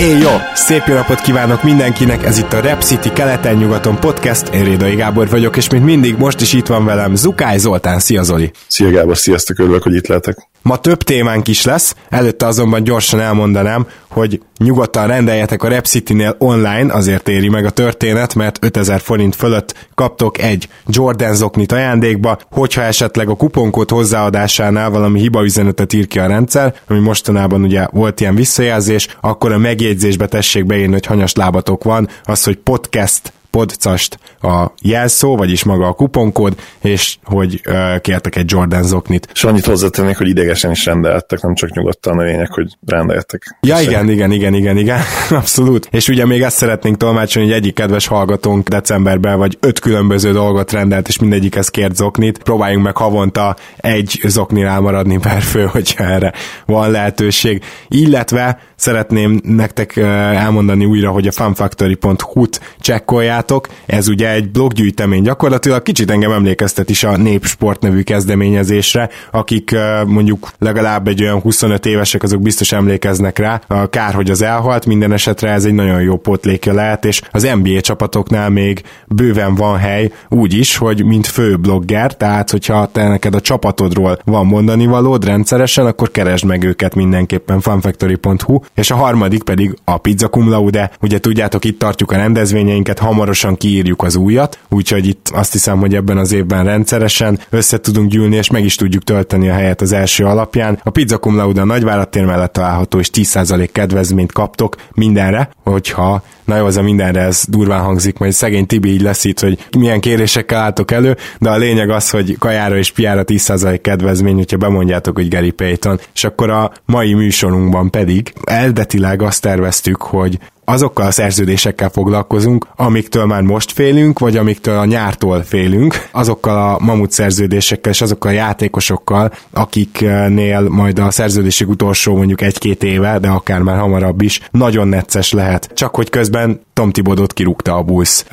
Éj jó! Szép jó napot kívánok mindenkinek, ez itt a Rep City keleten-nyugaton podcast, én Rédai Gábor vagyok, és mint mindig most is itt van velem Zukály Zoltán, szia Zoli! Szia Gábor, sziasztok, örülök, hogy itt lehetek. Ma több témánk is lesz, előtte azonban gyorsan elmondanám, hogy nyugodtan rendeljetek a Rep City-nél online, azért éri meg a történet, mert 5000 forint fölött kaptok egy Jordan zoknit ajándékba, hogyha esetleg a kuponkód hozzáadásánál valami hibaüzenetet ír ki a rendszer, ami mostanában ugye volt ilyen visszajelzés, akkor a megjegyzésbe tessék beírni, hogy hanyas lábatok van, az, hogy podcast podcast a jelszó, vagyis maga a kuponkód, és hogy uh, kértek egy Jordan zoknit. És annyit hozzátennék, hogy idegesen is rendeltek, nem csak nyugodtan a lényeg, hogy rendeltek. Ja, igen, igen, igen, igen, igen, abszolút. És ugye még ezt szeretnénk tolmácsolni, hogy egyik kedves hallgatónk decemberben vagy öt különböző dolgot rendelt, és mindegyikhez kért zoknit. Próbáljunk meg havonta egy zoknirál maradni per fő, hogyha erre van lehetőség. Illetve szeretném nektek elmondani újra, hogy a funfactory.hu-t csekkoljátok. Ez ugye egy bloggyűjtemény gyakorlatilag, kicsit engem emlékeztet is a Népsport nevű kezdeményezésre, akik mondjuk legalább egy olyan 25 évesek, azok biztos emlékeznek rá. Kár, hogy az elhalt, minden esetre ez egy nagyon jó potlékja lehet, és az NBA csapatoknál még bőven van hely úgy is, hogy mint fő blogger, tehát hogyha te neked a csapatodról van mondani valód rendszeresen, akkor keresd meg őket mindenképpen funfactory.hu, és a harmadik pedig a Pizza Cum Laude, ugye tudjátok, itt tartjuk a rendezvényeinket, hamarosan kiírjuk az újat, úgyhogy itt azt hiszem, hogy ebben az évben rendszeresen össze tudunk gyűlni, és meg is tudjuk tölteni a helyet az első alapján. A Pizza Cum Laude a nagyvállatér mellett található, és 10% kedvezményt kaptok mindenre, hogyha na jó, az a mindenre ez durván hangzik, majd szegény Tibi így lesz itt, hogy milyen kérésekkel álltok elő, de a lényeg az, hogy kajára és piára 10% kedvezmény, hogyha bemondjátok, hogy Gary Payton. És akkor a mai műsorunkban pedig eldetileg azt terveztük, hogy azokkal a szerződésekkel foglalkozunk, amiktől már most félünk, vagy amiktől a nyártól félünk, azokkal a mamut szerződésekkel és azokkal a játékosokkal, akiknél majd a szerződésig utolsó mondjuk egy-két éve, de akár már hamarabb is, nagyon necces lehet. Csak hogy közben Tom Tibodot kirúgta a Bulls.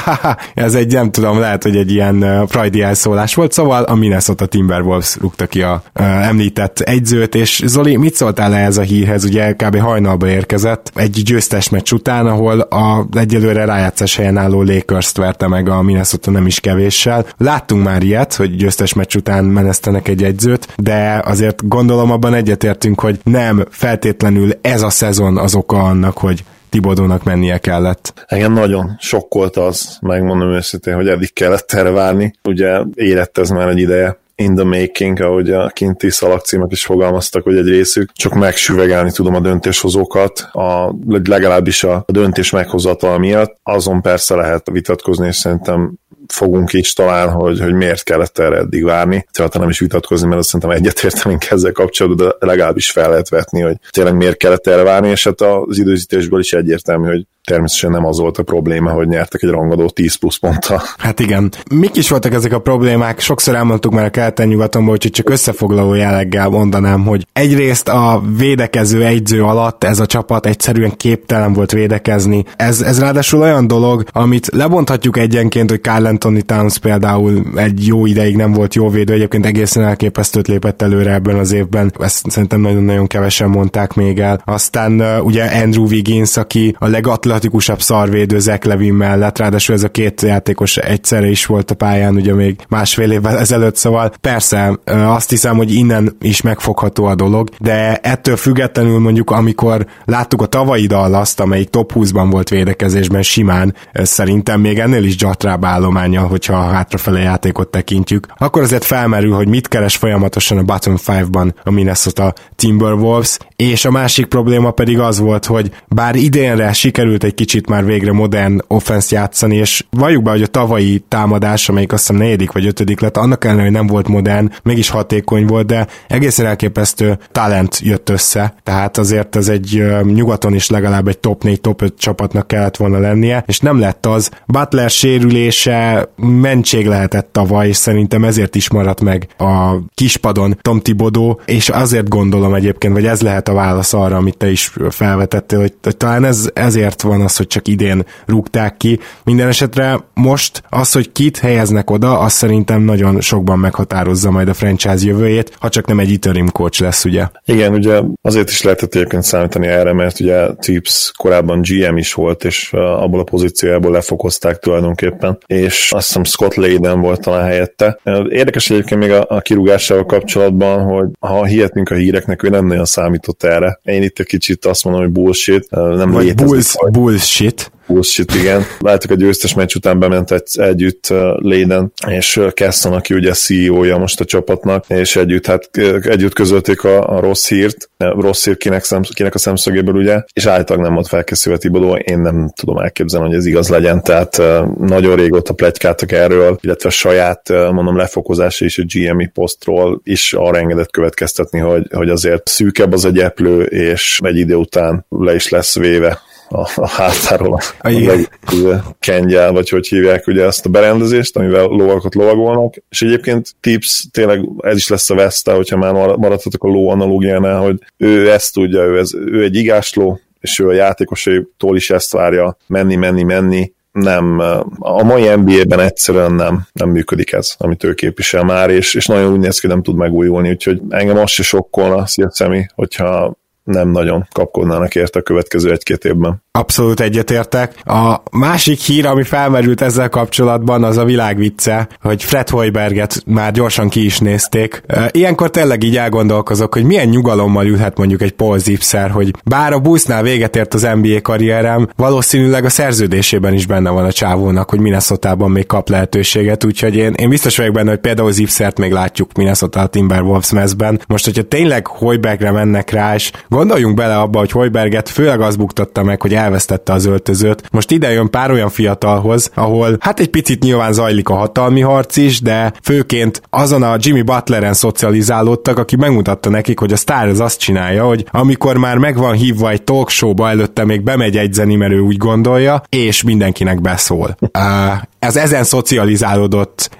Ez egy, nem tudom, lehet, hogy egy ilyen Friday elszólás volt, szóval a Minnesota Timberwolves rúgta ki a említett egyzőt, és Zoli, mit szóltál ez a hírhez? Ugye kb. hajnalba érkezett egy győztes meccs után, ahol a egyelőre rájátszás helyen álló Lakers-t verte meg a Minnesota nem is kevéssel. Láttunk már ilyet, hogy győztes meccs után menesztenek egy egyzőt, de azért gondolom abban egyetértünk, hogy nem feltétlenül ez a szezon az oka annak, hogy Tibodónak mennie kellett. Engem nagyon sokkolt az, megmondom őszintén, hogy eddig kellett erre várni. Ugye érett ez már egy ideje, in the making, ahogy a kinti szalagcímek is fogalmaztak, hogy egy részük, csak megsüvegelni tudom a döntéshozókat, a, legalábbis a, döntés meghozatal miatt. Azon persze lehet vitatkozni, és szerintem fogunk is talán, hogy, hogy miért kellett erre eddig várni. Tehát nem is vitatkozni, mert azt szerintem egyetértenénk ezzel kapcsolatban, de legalábbis fel lehet vetni, hogy tényleg miért kellett erre várni, és hát az időzítésből is egyértelmű, hogy természetesen nem az volt a probléma, hogy nyertek egy rangadó 10 plusz ponttal. Hát igen. Mik is voltak ezek a problémák? Sokszor elmondtuk már a keleten nyugatonból, hogy csak összefoglaló jelleggel mondanám, hogy egyrészt a védekező egyző alatt ez a csapat egyszerűen képtelen volt védekezni. Ez, ez ráadásul olyan dolog, amit lebonthatjuk egyenként, hogy Carl Anthony Towns például egy jó ideig nem volt jó védő, egyébként egészen elképesztőt lépett előre ebben az évben. Ezt szerintem nagyon-nagyon kevesen mondták még el. Aztán ugye Andrew Wiggins, aki a legatlan atletikusabb szarvédő Zach Levin mellett, ráadásul ez a két játékos egyszerre is volt a pályán, ugye még másfél évvel ezelőtt, szóval persze azt hiszem, hogy innen is megfogható a dolog, de ettől függetlenül mondjuk, amikor láttuk a tavalyi dallaszt, amelyik top 20-ban volt védekezésben simán, szerintem még ennél is gyatrább állomás tudományjal, hogyha a hátrafele játékot tekintjük, akkor azért felmerül, hogy mit keres folyamatosan a bottom 5-ban a Minnesota Timberwolves, és a másik probléma pedig az volt, hogy bár idénre sikerült egy kicsit már végre modern offense játszani, és valljuk be, hogy a tavalyi támadás, amelyik azt hiszem negyedik vagy ötödik lett, annak ellenére, hogy nem volt modern, mégis hatékony volt, de egészen elképesztő talent jött össze, tehát azért ez egy nyugaton is legalább egy top 4, top 5 csapatnak kellett volna lennie, és nem lett az. Butler sérülése mentség lehetett tavaly, és szerintem ezért is maradt meg a kispadon Tom Tibodó, és azért gondolom egyébként, vagy ez lehet a válasz arra, amit te is felvetettél, hogy, hogy talán ez, ezért van az, hogy csak idén rúgták ki. Minden esetre most az, hogy kit helyeznek oda, az szerintem nagyon sokban meghatározza majd a franchise jövőjét, ha csak nem egy interim coach lesz, ugye? Igen, ugye azért is lehetett egyébként számítani erre, mert ugye Tips korábban GM is volt, és abból a pozíciójából lefokozták tulajdonképpen, és azt hiszem Scott Layden volt talán helyette. Érdekes egyébként még a, a kirúgásával kapcsolatban, hogy ha hihetünk a híreknek, ő nem nagyon számított erre. Én itt egy kicsit azt mondom, hogy bullshit. Nem Vagy bulls, bullshit bullshit, igen. Látjuk a győztes meccs után bement egy, együtt uh, Léden, és uh, Kesson, aki ugye CEO-ja most a csapatnak, és együtt, hát, együtt közölték a, a rossz hírt, rossz hír kinek, szem, kinek a szemszögéből ugye, és általában nem volt felkészülve Tibodó, én nem tudom elképzelni, hogy ez igaz legyen, tehát uh, nagyon régóta plegykáltak erről, illetve a saját, uh, mondom, lefokozása is a GMI posztról is arra engedett következtetni, hogy, hogy azért szűkebb az a gyeplő, és egy idő után le is lesz véve a, a hátáról a, a kengyel, vagy hogy hívják ugye ezt a berendezést, amivel lovakat lovagolnak, és egyébként tips, tényleg ez is lesz a Vesta, hogyha már maradhatok a ló analógiánál, hogy ő ezt tudja, ő, ez, ő egy igásló, és ő a játékosaitól is ezt várja, menni, menni, menni, nem, a mai NBA-ben egyszerűen nem, nem működik ez, amit ő képvisel már, és, és nagyon úgy néz ki, nem tud megújulni, úgyhogy engem azt se sokkolna, szia Szemi, hogyha nem nagyon kapkodnának érte a következő egy-két évben. Abszolút egyetértek. A másik hír, ami felmerült ezzel kapcsolatban, az a világvicce, hogy Fred Hoiberget már gyorsan ki is nézték. Ilyenkor tényleg így elgondolkozok, hogy milyen nyugalommal ülhet mondjuk egy Paul Zipser, hogy bár a Bullsnál véget ért az NBA karrierem, valószínűleg a szerződésében is benne van a csávónak, hogy Minnesota-ban még kap lehetőséget, úgyhogy én, én biztos vagyok benne, hogy például Zipsert még látjuk Minnesota Timberwolves mezben. Most, hogyha tényleg Hoibergre mennek rá, és gondoljunk bele abba, hogy Hoiberget főleg az buktatta meg, hogy elvesztette az öltözőt. Most ide jön pár olyan fiatalhoz, ahol hát egy picit nyilván zajlik a hatalmi harc is, de főként azon a Jimmy Butleren szocializálódtak, aki megmutatta nekik, hogy a sztár az azt csinálja, hogy amikor már meg van hívva egy talk showba, előtte még bemegy egy zeni, mert ő úgy gondolja, és mindenkinek beszól. Uh, ez ezen szocializálódott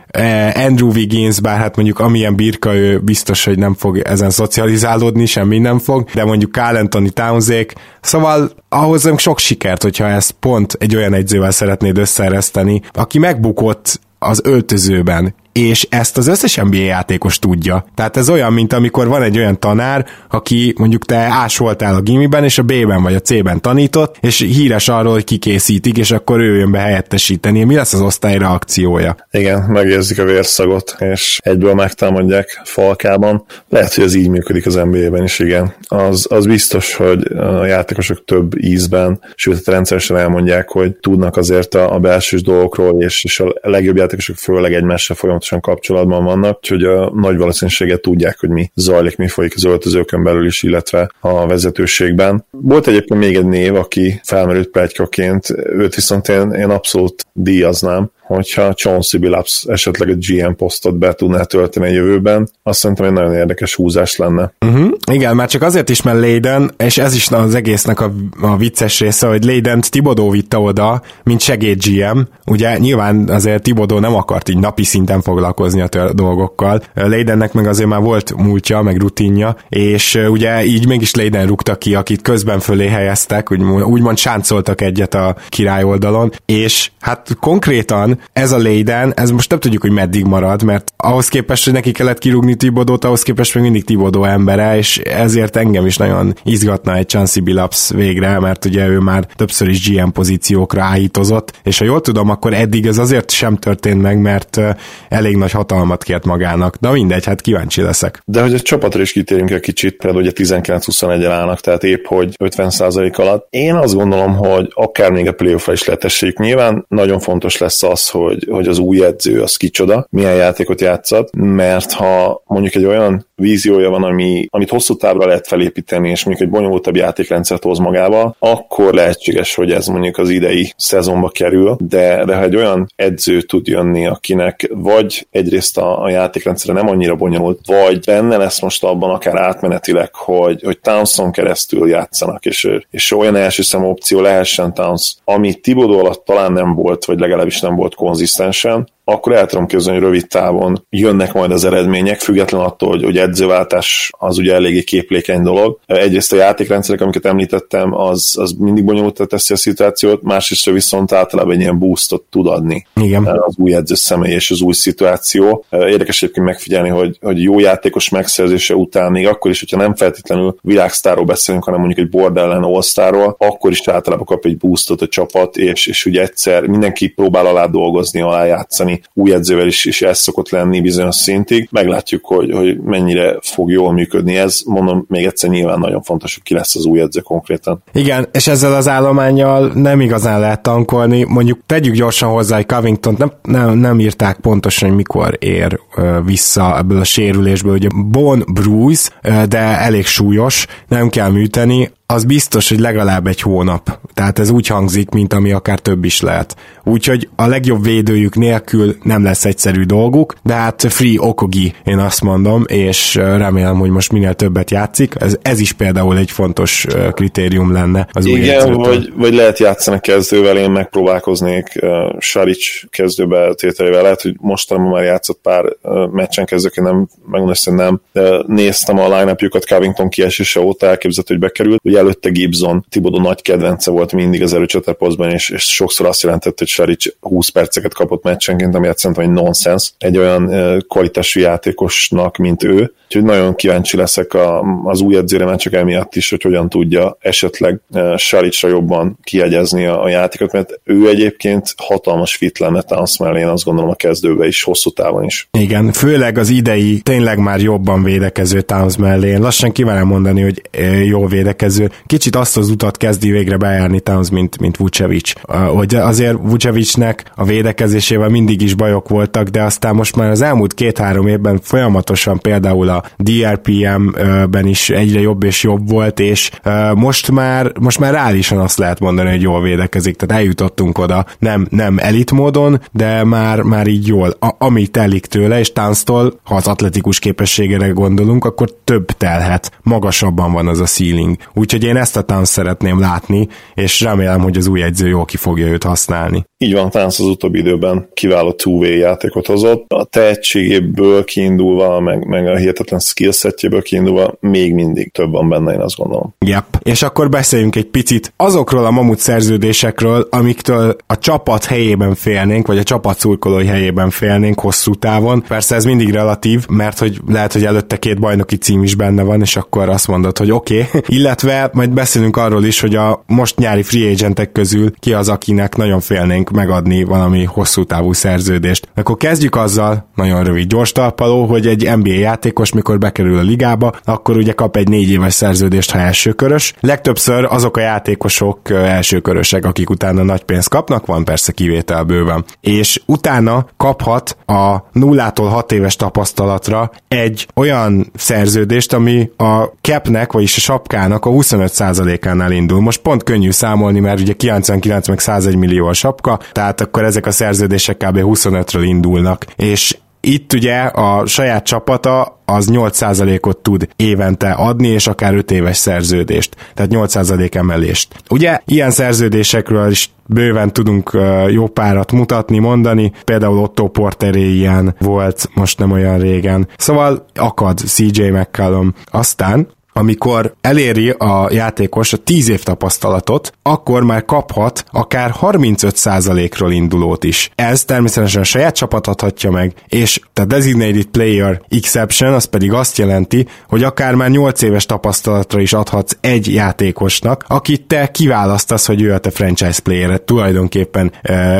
Andrew Wiggins, bár hát mondjuk amilyen birka ő biztos, hogy nem fog ezen szocializálódni, semmi nem fog, de mondjuk Carl Anthony Townsék, szóval ahhoz nem sok sikert, hogyha ezt pont egy olyan egyzővel szeretnéd összereszteni, aki megbukott az öltözőben, és ezt az összes NBA játékos tudja. Tehát ez olyan, mint amikor van egy olyan tanár, aki mondjuk te ás voltál a gimiben, és a B-ben vagy a C-ben tanított, és híres arról, hogy kikészítik, és akkor ő jön be helyettesíteni. Mi lesz az osztály reakciója? Igen, megérzik a vérszagot, és egyből megtámadják falkában. Lehet, hogy ez így működik az NBA-ben is, igen. Az, az biztos, hogy a játékosok több ízben, sőt, rendszeresen elmondják, hogy tudnak azért a, a belsős dolgokról, és, és a legjobb játékosok főleg egymással folyamatosan folyamatosan kapcsolatban vannak, úgyhogy a nagy valószínűséget tudják, hogy mi zajlik, mi folyik az öltözőkön belül is, illetve a vezetőségben. Volt egyébként még egy név, aki felmerült plegykaként, őt viszont én, én abszolút díjaznám, hogyha Chauncey Billups esetleg egy GM posztot be tudná tölteni a jövőben, azt szerintem egy nagyon érdekes húzás lenne. Uh-huh. Igen, már csak azért is, mert Leiden, és ez is az egésznek a, a vicces része, hogy Leiden Tibodó vitte oda, mint segéd GM. Ugye nyilván azért Tibodó nem akart így napi szinten foglalkozni a tör- dolgokkal. Leidennek meg azért már volt múltja, meg rutinja, és ugye így mégis Leiden rúgta ki, akit közben fölé helyeztek, úgy, úgymond sáncoltak egyet a király oldalon, és hát konkrétan ez a Leiden, ez most nem tudjuk, hogy meddig marad, mert ahhoz képest, hogy neki kellett kirúgni Tibodót, ahhoz képest még mindig Tibodó embere, és ezért engem is nagyon izgatna egy Chansey Billups végre, mert ugye ő már többször is GM pozíciókra állítozott, és ha jól tudom, akkor eddig ez azért sem történt meg, mert elég nagy hatalmat kért magának. De mindegy, hát kíváncsi leszek. De hogy a csapatra is kitérünk egy kicsit, például ugye 19-21 állnak, tehát épp hogy 50% alatt. Én azt gondolom, hogy akár még a playoff is letessék. Nyilván nagyon fontos lesz az, az, hogy, hogy az új edző az kicsoda, milyen játékot játszat, mert ha mondjuk egy olyan víziója van, ami, amit hosszú távra lehet felépíteni, és mondjuk egy bonyolultabb játékrendszert hoz magával, akkor lehetséges, hogy ez mondjuk az idei szezonba kerül, de, de ha egy olyan edző tud jönni, akinek vagy egyrészt a, a játékrendszere nem annyira bonyolult, vagy benne lesz most abban akár átmenetileg, hogy, hogy Townson keresztül játszanak, és, és olyan első szem opció lehessen Towns, ami Tibodó alatt talán nem volt, vagy legalábbis nem volt konzisztensen, akkor el tudom képzelni, hogy rövid távon jönnek majd az eredmények, független attól, hogy, hogy edzőváltás az ugye eléggé képlékeny dolog. Egyrészt a játékrendszerek, amiket említettem, az, az mindig bonyolultat teszi a szituációt, másrészt viszont általában egy ilyen boostot tud adni Igen. az új edző személy és az új szituáció. Érdekes egyébként megfigyelni, hogy, hogy jó játékos megszerzése után, még akkor is, hogyha nem feltétlenül világsztáról beszélünk, hanem mondjuk egy bordellen all akkor is általában kap egy boostot a csapat, és, és ugye egyszer mindenki próbál alá dolgozni, alá játszani, játszani új edzővel is, és ez szokott lenni bizonyos szintig. Meglátjuk, hogy, hogy mennyire fog jól működni ez. Mondom, még egyszer nyilván nagyon fontos, hogy ki lesz az új edző konkrétan. Igen, és ezzel az állományjal nem igazán lehet tankolni. Mondjuk tegyük gyorsan hozzá, hogy Covington nem, nem, nem írták pontosan, hogy mikor ér vissza ebből a sérülésből. Ugye Bon Bruce, de elég súlyos, nem kell műteni az biztos, hogy legalább egy hónap. Tehát ez úgy hangzik, mint ami akár több is lehet. Úgyhogy a legjobb védőjük nélkül nem lesz egyszerű dolguk, de hát Free Okogi, én azt mondom, és remélem, hogy most minél többet játszik. Ez, ez is például egy fontos kritérium lenne az új Igen, vagy, vagy lehet játszani kezdővel, én megpróbálkoznék uh, Saric kezdőbe tételével. Lehet, hogy mostanában már játszott pár uh, meccsen kezdőként, nem, megmondom, hogy nem. De néztem a line-upjukat Covington kiesése óta, elképzelhető, hogy bekerült. Ugye előtte Gibson, Tibodó nagy kedvence volt mindig az erőcsatárposztban, és, és sokszor azt jelentett, hogy Saric 20 perceket kapott meccsenként, ami szerintem egy nonsens egy olyan kvalitású játékosnak, mint ő. Úgyhogy nagyon kíváncsi leszek a, az új edzőre, már csak emiatt is, hogy hogyan tudja esetleg Saricra jobban kiegyezni a, a játékot, mert ő egyébként hatalmas fit lenne Towns mellé, én azt gondolom a kezdőbe is, hosszú távon is. Igen, főleg az idei tényleg már jobban védekező Towns mellé. Én lassan kívánom mondani, hogy jó védekező. Kicsit azt az utat kezdi végre bejárni Towns, mint, mint Vucevic. Hogy azért Vucevicnek a védekezésével mindig is bajok voltak, de aztán most már az elmúlt két-három évben folyamatosan például a DRPM-ben is egyre jobb és jobb volt, és most már, most már reálisan azt lehet mondani, hogy jól védekezik, tehát eljutottunk oda, nem, nem elit módon, de már, már így jól, a, ami telik tőle, és Tánztól, ha az atletikus képességére gondolunk, akkor több telhet, magasabban van az a ceiling. Úgyhogy én ezt a Tánz szeretném látni, és remélem, hogy az új edző jól ki fogja őt használni. Így van, Tánc az utóbbi időben kiváló two játékot hozott. A tehetségéből kiindulva, meg, meg a hihetetlen skillsetjéből kiindulva még mindig több van benne, én azt gondolom. Yep. És akkor beszéljünk egy picit azokról a mamut szerződésekről, amiktől a csapat helyében félnénk, vagy a csapat szurkolói helyében félnénk hosszú távon. Persze ez mindig relatív, mert hogy lehet, hogy előtte két bajnoki cím is benne van, és akkor azt mondod, hogy oké. Okay. Illetve majd beszélünk arról is, hogy a most nyári free agentek közül ki az, akinek nagyon félnénk megadni valami hosszú távú szerződést. Akkor kezdjük azzal, nagyon rövid gyors talpaló, hogy egy NBA játékos, mikor bekerül a ligába, akkor ugye kap egy négy éves szerződést, ha elsőkörös. Legtöbbször azok a játékosok elsőkörösek, akik utána nagy pénzt kapnak, van persze kivétel bőven. És utána kaphat a nullától hat éves tapasztalatra egy olyan szerződést, ami a capnek, vagyis a sapkának a 25%-ánál indul. Most pont könnyű számolni, mert ugye 99 meg 101 millió a sapka, tehát akkor ezek a szerződések kb. 25-ről indulnak, és itt ugye a saját csapata az 8%-ot tud évente adni, és akár 5 éves szerződést, tehát 8% emelést. Ugye ilyen szerződésekről is bőven tudunk jó párat mutatni, mondani, például Otto Porteré ilyen volt most nem olyan régen. Szóval akad CJ McCallum. Aztán amikor eléri a játékos a 10 év tapasztalatot, akkor már kaphat akár 35%-ról indulót is. Ez természetesen a saját csapat adhatja meg, és a Designated Player Exception az pedig azt jelenti, hogy akár már 8 éves tapasztalatra is adhatsz egy játékosnak, akit te kiválasztasz, hogy ő a te franchise player tulajdonképpen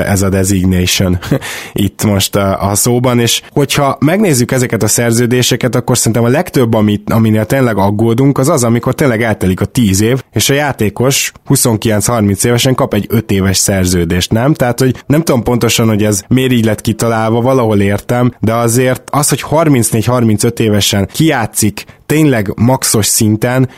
ez a designation itt most a szóban, és hogyha megnézzük ezeket a szerződéseket, akkor szerintem a legtöbb, amit, aminél tényleg aggódunk, tudunk, az az, amikor tényleg eltelik a 10 év, és a játékos 29-30 évesen kap egy 5 éves szerződést, nem? Tehát, hogy nem tudom pontosan, hogy ez miért így lett kitalálva, valahol értem, de azért az, hogy 34-35 évesen kiátszik tényleg maxos szinten,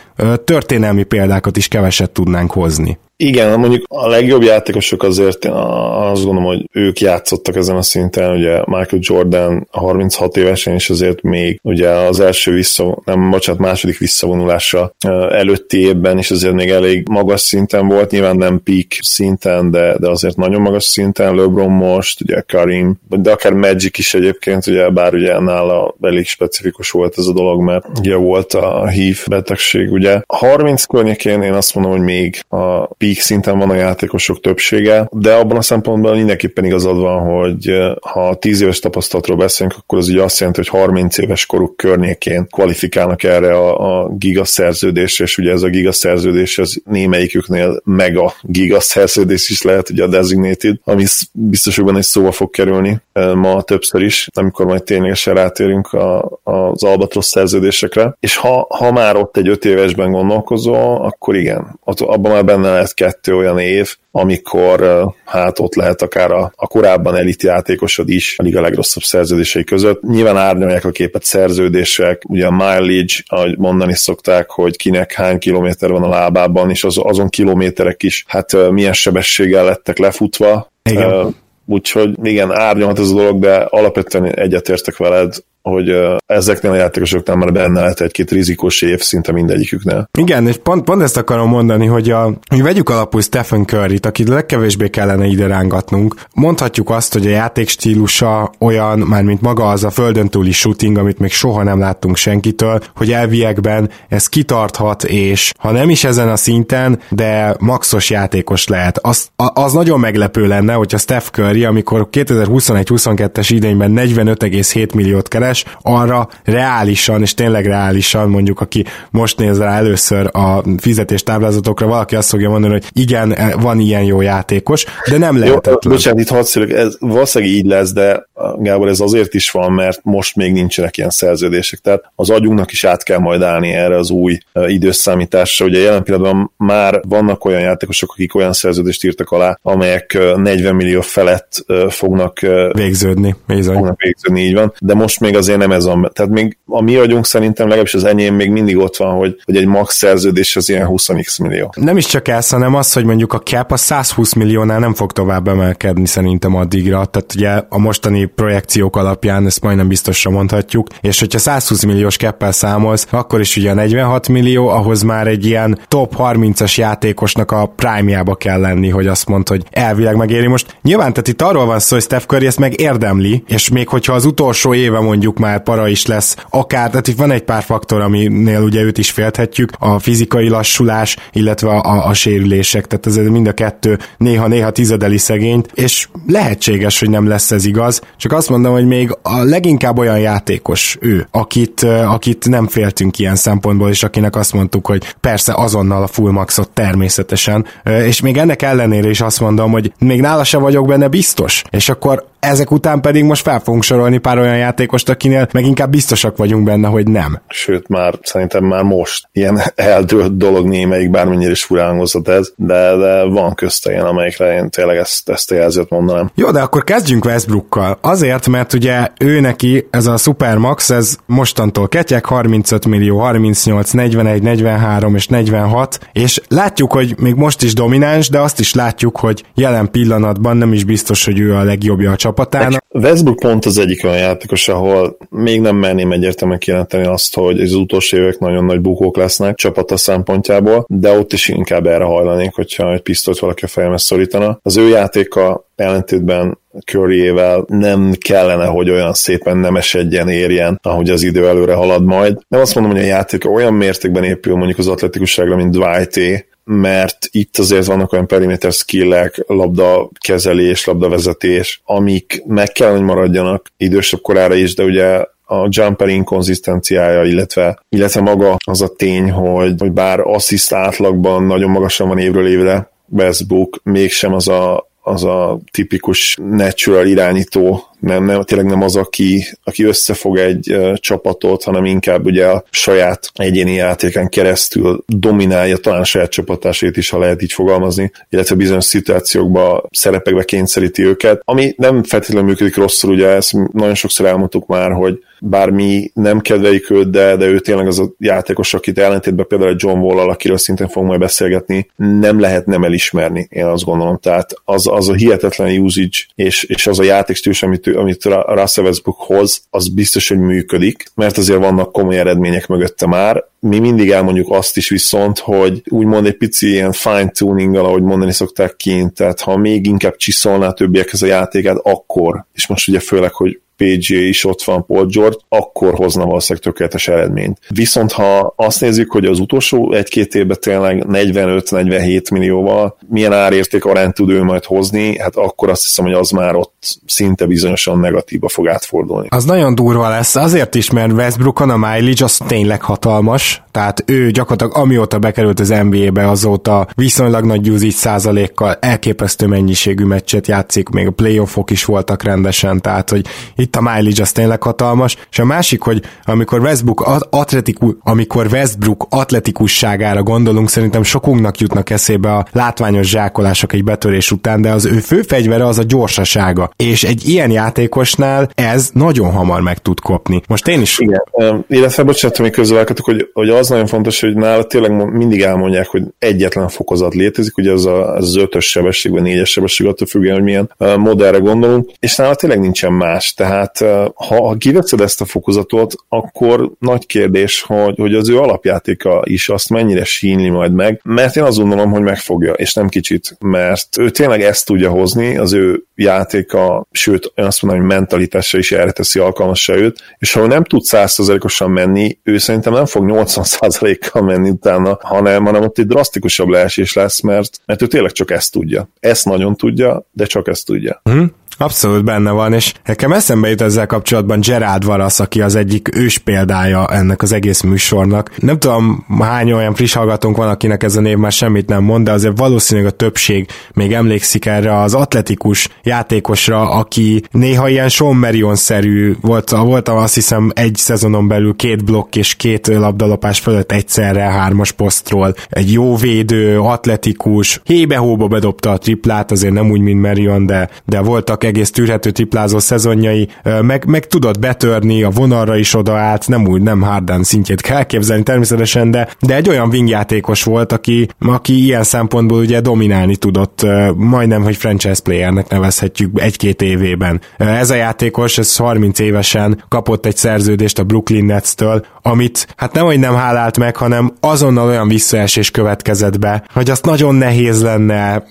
történelmi példákat is keveset tudnánk hozni. Igen, mondjuk a legjobb játékosok azért én azt gondolom, hogy ők játszottak ezen a szinten, ugye Michael Jordan 36 évesen, és azért még ugye az első vissza, nem, bocsánat, második visszavonulása előtti évben is azért még elég magas szinten volt, nyilván nem peak szinten, de, de azért nagyon magas szinten, LeBron most, ugye Karim, de akár Magic is egyébként, ugye bár ugye nála elég specifikus volt ez a dolog, mert ugye volt a HIV betegség, ugye. 30 környékén én azt mondom, hogy még a peak szinten van a játékosok többsége, de abban a szempontból mindenképpen igazad van, hogy ha 10 éves tapasztalatról beszélünk, akkor az ugye azt jelenti, hogy 30 éves koruk környékén kvalifikálnak erre a, a gigaszerződésre, és ugye ez a gigaszerződés az némelyiküknél mega gigaszerződés is lehet, ugye a designated, ami biztos, hogy benne is szóba fog kerülni ma többször is, amikor majd ténylegesen rátérünk a, az Albatrosz szerződésekre, és ha, ha már ott egy öt évesben gondolkozol, akkor igen, ott, abban már benne lehet kettő olyan év, amikor hát ott lehet akár a, a korábban elit játékosod is a liga legrosszabb szerződései között. Nyilván árnyalják a képet szerződések, ugye a mileage, ahogy mondani szokták, hogy kinek hány kilométer van a lábában, és az, azon kilométerek is, hát milyen sebességgel lettek lefutva. Igen. Úgyhogy igen, árnyalhat ez a dolog, de alapvetően egyetértek veled, hogy ezeknél a játékosoknál már benne lehet egy-két rizikós év szinte mindegyiküknél. Igen, és pont, pont ezt akarom mondani, hogy, a, hogy vegyük alapul Stephen Curry-t, akit legkevésbé kellene ide rángatnunk. Mondhatjuk azt, hogy a játékstílusa olyan, már mint maga az a földön túli shooting, amit még soha nem láttunk senkitől, hogy elviekben ez kitarthat, és ha nem is ezen a szinten, de maxos játékos lehet. Az, az nagyon meglepő lenne, hogyha Steph Curry, amikor 2021-22-es idényben 45,7 milliót keres, képes arra reálisan, és tényleg reálisan, mondjuk aki most néz rá először a fizetés táblázatokra, valaki azt fogja mondani, hogy igen, e, van ilyen jó játékos, de nem lehetetlen. Jó, bocsánat, itt hadd szülök, ez valószínűleg így lesz, de Gábor, ez azért is van, mert most még nincsenek ilyen szerződések, tehát az agyunknak is át kell majd állni erre az új e, időszámításra. Ugye jelen pillanatban már vannak olyan játékosok, akik olyan szerződést írtak alá, amelyek 40 e, millió felett fognak végződni. Fognak végződni, így van, de most még azért nem ez a... Tehát még a mi agyunk szerintem, legalábbis az enyém még mindig ott van, hogy, hogy egy max szerződés az ilyen 20x millió. Nem is csak ez, hanem az, hogy mondjuk a cap a 120 milliónál nem fog tovább emelkedni szerintem addigra. Tehát ugye a mostani projekciók alapján ezt majdnem biztosra mondhatjuk, és hogyha 120 milliós keppel számolsz, akkor is ugye 46 millió, ahhoz már egy ilyen top 30-as játékosnak a prime-jába kell lenni, hogy azt mond, hogy elvileg megéri. Most nyilván, tehát itt arról van szó, hogy Steph Curry ezt meg érdemli, és még hogyha az utolsó éve mondjuk már para is lesz, akár, tehát itt van egy pár faktor, aminél ugye őt is félthetjük, a fizikai lassulás, illetve a, a sérülések, tehát ez mind a kettő néha-néha tizedeli szegényt, és lehetséges, hogy nem lesz ez igaz, csak azt mondom, hogy még a leginkább olyan játékos ő, akit, akit nem féltünk ilyen szempontból, és akinek azt mondtuk, hogy persze azonnal a full maxot természetesen, és még ennek ellenére is azt mondom, hogy még nála se vagyok benne biztos, és akkor ezek után pedig most fel fogunk sorolni pár olyan játékost, akinél meg inkább biztosak vagyunk benne, hogy nem. Sőt, már szerintem már most ilyen eldőlt dolog némelyik, bármennyire is furán ez, de, de van közte ilyen, amelyikre én tényleg ezt, ezt a jelzőt mondanám. Jó, de akkor kezdjünk Westbrookkal. Azért, mert ugye ő neki ez a Supermax, ez mostantól ketyek, 35 millió, 38, 41, 43 és 46, és látjuk, hogy még most is domináns, de azt is látjuk, hogy jelen pillanatban nem is biztos, hogy ő a legjobbja a csapatának. Westbrook pont az egyik olyan játékos, ahol még nem merném egyértelműen kijelenteni azt, hogy az utolsó évek nagyon nagy bukók lesznek csapata szempontjából, de ott is inkább erre hajlanék, hogyha egy pisztolyt valaki a fejemhez szorítana. Az ő játéka ellentétben curry nem kellene, hogy olyan szépen nem esedjen, érjen, ahogy az idő előre halad majd. Nem azt mondom, hogy a játék olyan mértékben épül mondjuk az atletikusságra, mint dwight mert itt azért vannak olyan perimeter skillek, labda kezelés, labda vezetés, amik meg kell, hogy maradjanak idősebb korára is, de ugye a jumper inkonzisztenciája, illetve, illetve maga az a tény, hogy, hogy bár assziszt átlagban nagyon magasan van évről évre Westbrook, mégsem az a, az a tipikus natural irányító nem, nem, tényleg nem az, aki, aki összefog egy uh, csapatot, hanem inkább ugye a saját egyéni játéken keresztül dominálja talán a saját csapatásét is, ha lehet így fogalmazni, illetve bizonyos szituációkban szerepekbe kényszeríti őket, ami nem feltétlenül működik rosszul, ugye ezt nagyon sokszor elmondtuk már, hogy bármi nem kedveljük őt, de, de ő tényleg az a játékos, akit ellentétben például John Wall-al, akiről szintén fogunk majd beszélgetni, nem lehet nem elismerni, én azt gondolom. Tehát az, az a hihetetlen usage és, és az a játékstílus, amit, amit Russell Westbrook hoz, az biztos, hogy működik, mert azért vannak komoly eredmények mögötte már. Mi mindig elmondjuk azt is viszont, hogy úgymond egy pici ilyen fine-tuning ahogy mondani szokták kint, tehát ha még inkább csiszolná többiekhez a játékát, akkor, és most ugye főleg, hogy PGA is ott van, Paul George, akkor hozna valószínűleg tökéletes eredményt. Viszont ha azt nézzük, hogy az utolsó egy-két évben tényleg 45-47 millióval milyen árérték arányt tud ő majd hozni, hát akkor azt hiszem, hogy az már ott szinte bizonyosan negatívba fog átfordulni. Az nagyon durva lesz, azért is, mert Westbrookon a mileage az tényleg hatalmas, tehát ő gyakorlatilag amióta bekerült az NBA-be, azóta viszonylag nagy usage százalékkal elképesztő mennyiségű meccset játszik, még a playoffok is voltak rendesen, tehát hogy itt a mileage az tényleg hatalmas, és a másik, hogy amikor Westbrook, atletikus, amikor Westbrook atletikusságára gondolunk, szerintem sokunknak jutnak eszébe a látványos zsákolások egy betörés után, de az ő fő fegyvere az a gyorsasága, és egy ilyen játékosnál ez nagyon hamar meg tud kopni. Most én is... Igen, illetve bocsánat, hogy közölelkedtek, hogy, hogy az nagyon fontos, hogy nála tényleg mindig elmondják, hogy egyetlen fokozat létezik, ugye az a, az ötös sebesség, vagy négyes sebesség, attól függően, hogy milyen modellre gondolunk, és nála tényleg nincsen más, tehát tehát ha, ha kiveszed ezt a fokozatot, akkor nagy kérdés, hogy, hogy az ő alapjátéka is azt mennyire sínli majd meg, mert én azt gondolom, hogy megfogja, és nem kicsit, mert ő tényleg ezt tudja hozni, az ő játéka, sőt, én azt mondom, hogy mentalitása is erre teszi alkalmassá őt, és ha ő nem tud 100%-osan menni, ő szerintem nem fog 80%-kal menni utána, hanem, hanem ott egy drasztikusabb leesés lesz, mert, mert ő tényleg csak ezt tudja. Ezt nagyon tudja, de csak ezt tudja. Hmm. Abszolút benne van, és nekem eszembe jut ezzel kapcsolatban Gerard Varasz, aki az egyik ős példája ennek az egész műsornak. Nem tudom, hány olyan friss hallgatónk van, akinek ez a név már semmit nem mond, de azért valószínűleg a többség még emlékszik erre az atletikus játékosra, aki néha ilyen Sean Marion-szerű volt, volt azt hiszem egy szezonon belül két blokk és két labdalopás fölött egyszerre hármas posztról. Egy jó védő, atletikus, hébe-hóba bedobta a triplát, azért nem úgy, mint Marion, de, de voltak egész tűrhető triplázó szezonjai, meg, meg tudott betörni, a vonalra is odaállt, nem úgy, nem Harden szintjét kell elképzelni természetesen, de, de egy olyan wingjátékos volt, aki, aki ilyen szempontból ugye dominálni tudott, majdnem, hogy franchise playernek nevezhetjük egy-két évében. Ez a játékos, ez 30 évesen kapott egy szerződést a Brooklyn Nets-től, amit hát nem, hogy nem hálált meg, hanem azonnal olyan visszaesés következett be, hogy azt nagyon nehéz lenne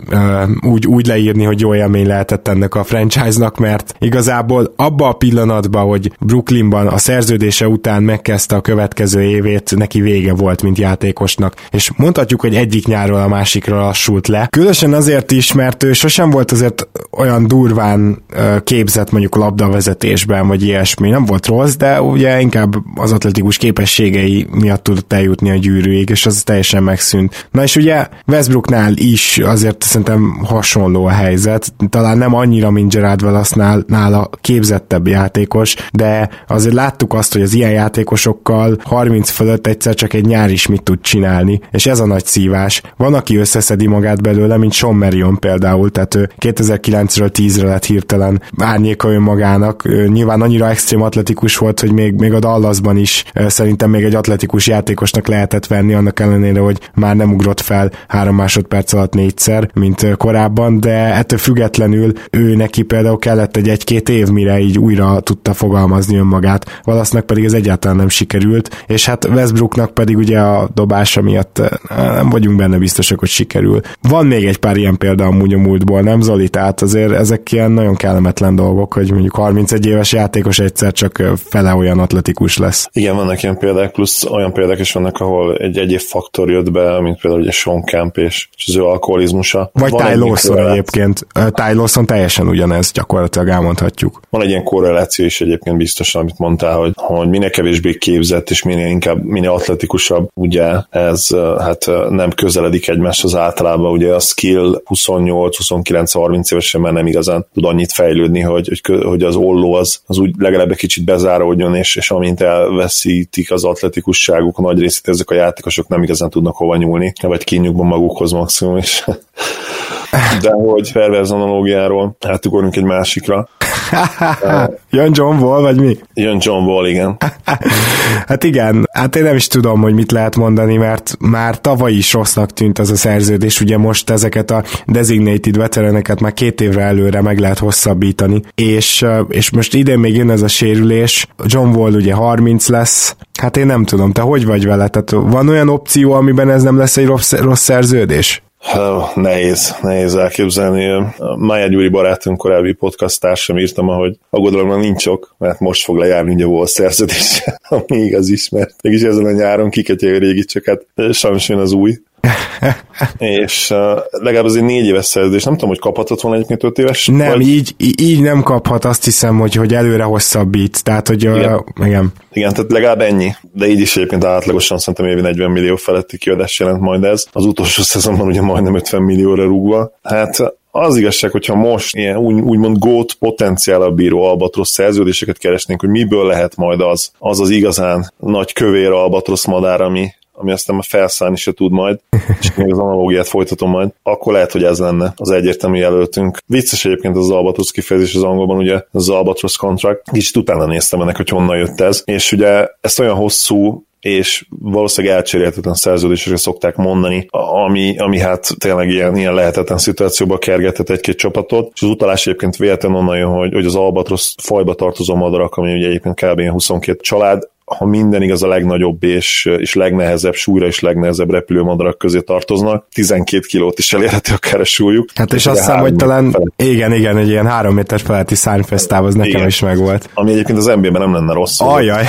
úgy, úgy leírni, hogy jó élmény lehetett ennek a franchise-nak, mert igazából abba a pillanatban, hogy Brooklynban a szerződése után megkezdte a következő évét, neki vége volt, mint játékosnak. És mondhatjuk, hogy egyik nyárról a másikra lassult le. Különösen azért is, mert ő sosem volt azért olyan durván képzett mondjuk labdavezetésben, vagy ilyesmi. Nem volt rossz, de ugye inkább az atletikus képességei miatt tudott eljutni a gyűrűig, és az teljesen megszűnt. Na és ugye Westbrooknál is azért szerintem hasonló a helyzet, talán nem annyira, mint Gerard Wallace nála képzettebb játékos, de azért láttuk azt, hogy az ilyen játékosokkal 30 fölött egyszer csak egy nyár is mit tud csinálni, és ez a nagy szívás. Van, aki összeszedi magát belőle, mint Sean Marion például, tehát ő 2009-ről 10-re lett hirtelen árnyéka önmagának. Ő nyilván annyira extrém atletikus volt, hogy még, még a Dallasban is szerintem még egy atletikus játékosnak lehetett venni, annak ellenére, hogy már nem ugrott fel három másodperc alatt négyszer, mint korábban, de ettől függetlenül ő neki például kellett egy egy-két év, mire így újra tudta fogalmazni önmagát, Valasznak pedig ez egyáltalán nem sikerült, és hát Westbrooknak pedig ugye a dobása miatt nem vagyunk benne biztosak, hogy sikerül. Van még egy pár ilyen példa amúgy a múltból, nem Zoli? Tehát azért ezek ilyen nagyon kellemetlen dolgok, hogy mondjuk 31 éves játékos egyszer csak fele olyan atletikus lesz. Igen, vannak ilyen példák, plusz olyan példák is vannak, ahol egy egyéb faktor jött be, mint például ugye Sean Camp és, és az ő alkoholizmusa. Vagy Ty Lawson egyébként. Ty Lawson teljesen ugyanez ez gyakorlatilag elmondhatjuk. Van egy ilyen korreláció is egyébként biztosan, amit mondtál, hogy, hogy minél kevésbé képzett és minél inkább, minél atletikusabb, ugye ez hát nem közeledik egymáshoz általában, ugye a skill 28, 29, 30 évesen már nem igazán tud annyit fejlődni, hogy, hogy, az olló az, az úgy legalább egy kicsit bezáródjon, és, és amint elveszítik az atletikusságuk nagy részét, ezek a játékosok nem igazán tudnak hova nyúlni, vagy kinyugban magukhoz maximum, és de hogy perverz analógiáról átugorunk egy másikra. Jön John Wall, vagy mi? Jön John Wall, igen. hát igen, hát én nem is tudom, hogy mit lehet mondani, mert már tavaly is rossznak tűnt az a szerződés, ugye most ezeket a designated veteraneket már két évre előre meg lehet hosszabbítani, és, és most idén még jön ez a sérülés, John Wall ugye 30 lesz, hát én nem tudom, te hogy vagy vele? Tehát van olyan opció, amiben ez nem lesz egy rossz, rossz szerződés? Nehéz, nehéz elképzelni. Mája Gyuri barátunk korábbi podcast társam írtam, hogy aggodalomban nincs ok, mert most fog lejárni ugye volt szerződés, ami igaz is, mert mégis ezen a nyáron kiketje a régi, csak hát sajnos jön az új. és uh, legalább az egy négy éves szerződés, nem tudom, hogy kaphatott volna egyébként öt éves? Nem, vagy... így, így nem kaphat, azt hiszem, hogy, hogy előre hosszabbít, tehát hogy igen. Uh, igen. Igen, tehát legalább ennyi, de így is egyébként átlagosan szerintem évi 40 millió feletti kiadás jelent majd ez. Az utolsó szezonban ugye majdnem 50 millióra rúgva. Hát az igazság, hogyha most ilyen úgy, úgymond gót potenciál bíró albatrosz szerződéseket keresnénk, hogy miből lehet majd az, az az igazán nagy kövér albatrosz madár, ami, ami aztán már felszállni se tud majd, és még az analógiát folytatom majd, akkor lehet, hogy ez lenne az egyértelmű jelöltünk. Vicces egyébként az Albatrosz kifejezés az angolban, ugye az Albatrosz contract. Kicsit utána néztem ennek, hogy honnan jött ez, és ugye ezt olyan hosszú és valószínűleg elcserélhetetlen szerződésre szokták mondani, ami, ami hát tényleg ilyen, ilyen lehetetlen szituációba kergethet egy-két csapatot, és az utalás egyébként véletlen onnan jön, hogy, hogy az Albatrosz fajba tartozó madarak, ami ugye egyébként kb. 22 család, ha minden igaz, a legnagyobb és, és legnehezebb súlyra és legnehezebb repülőmadarak közé tartoznak. 12 kilót is elérheti akár a súlyuk. Hát és azt hiszem, hogy talán, felett. igen, igen, egy ilyen három méter feletti szárnyfesztáv, az nekem igen. is megvolt. Ami egyébként az NBA-ben nem lenne rossz. Ajaj.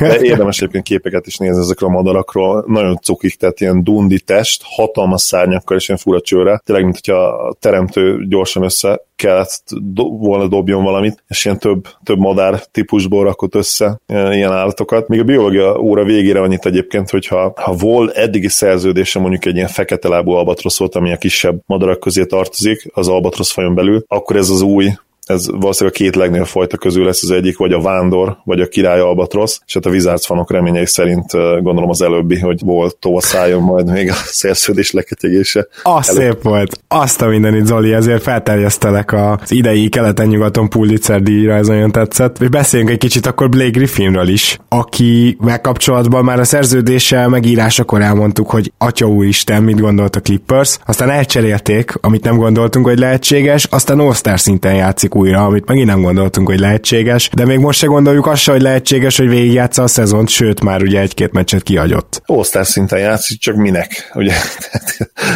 De érdemes egyébként képeket is nézni ezekről a madarakról. Nagyon cukik, tehát ilyen dundi test, hatalmas szárnyakkal és ilyen fura csőre. Tényleg, mint hogyha a teremtő gyorsan össze kellett do- volna dobjon valamit, és ilyen több, több madár típusból rakott össze ilyen állatokat. Még a biológia óra végére annyit egyébként, hogyha ha vol eddigi szerződése mondjuk egy ilyen fekete lábú albatrosz volt, ami a kisebb madarak közé tartozik, az albatrosz fajon belül, akkor ez az új ez valószínűleg a két legnagyobb fajta közül lesz az egyik, vagy a vándor, vagy a király albatrosz, és hát a Wizards fanok reményei szerint gondolom az előbbi, hogy volt szálljon majd még a szerződés leketyegése. Az szép volt. Azt a mindenit, Zoli, ezért felterjesztelek az idei keleten-nyugaton Pulitzer díjra, ez nagyon tetszett. És beszéljünk egy kicsit akkor Blake Griffinről is, aki megkapcsolatban már a szerződése megírásakor elmondtuk, hogy atya úristen, mit gondolt a Clippers, aztán elcserélték, amit nem gondoltunk, hogy lehetséges, aztán All-Star szinten játszik újra, amit megint nem gondoltunk, hogy lehetséges, de még most se gondoljuk azt hogy lehetséges, hogy végigjátsza a szezont, sőt már ugye egy-két meccset kihagyott. Osztás szinten játszik, csak minek? Ugye?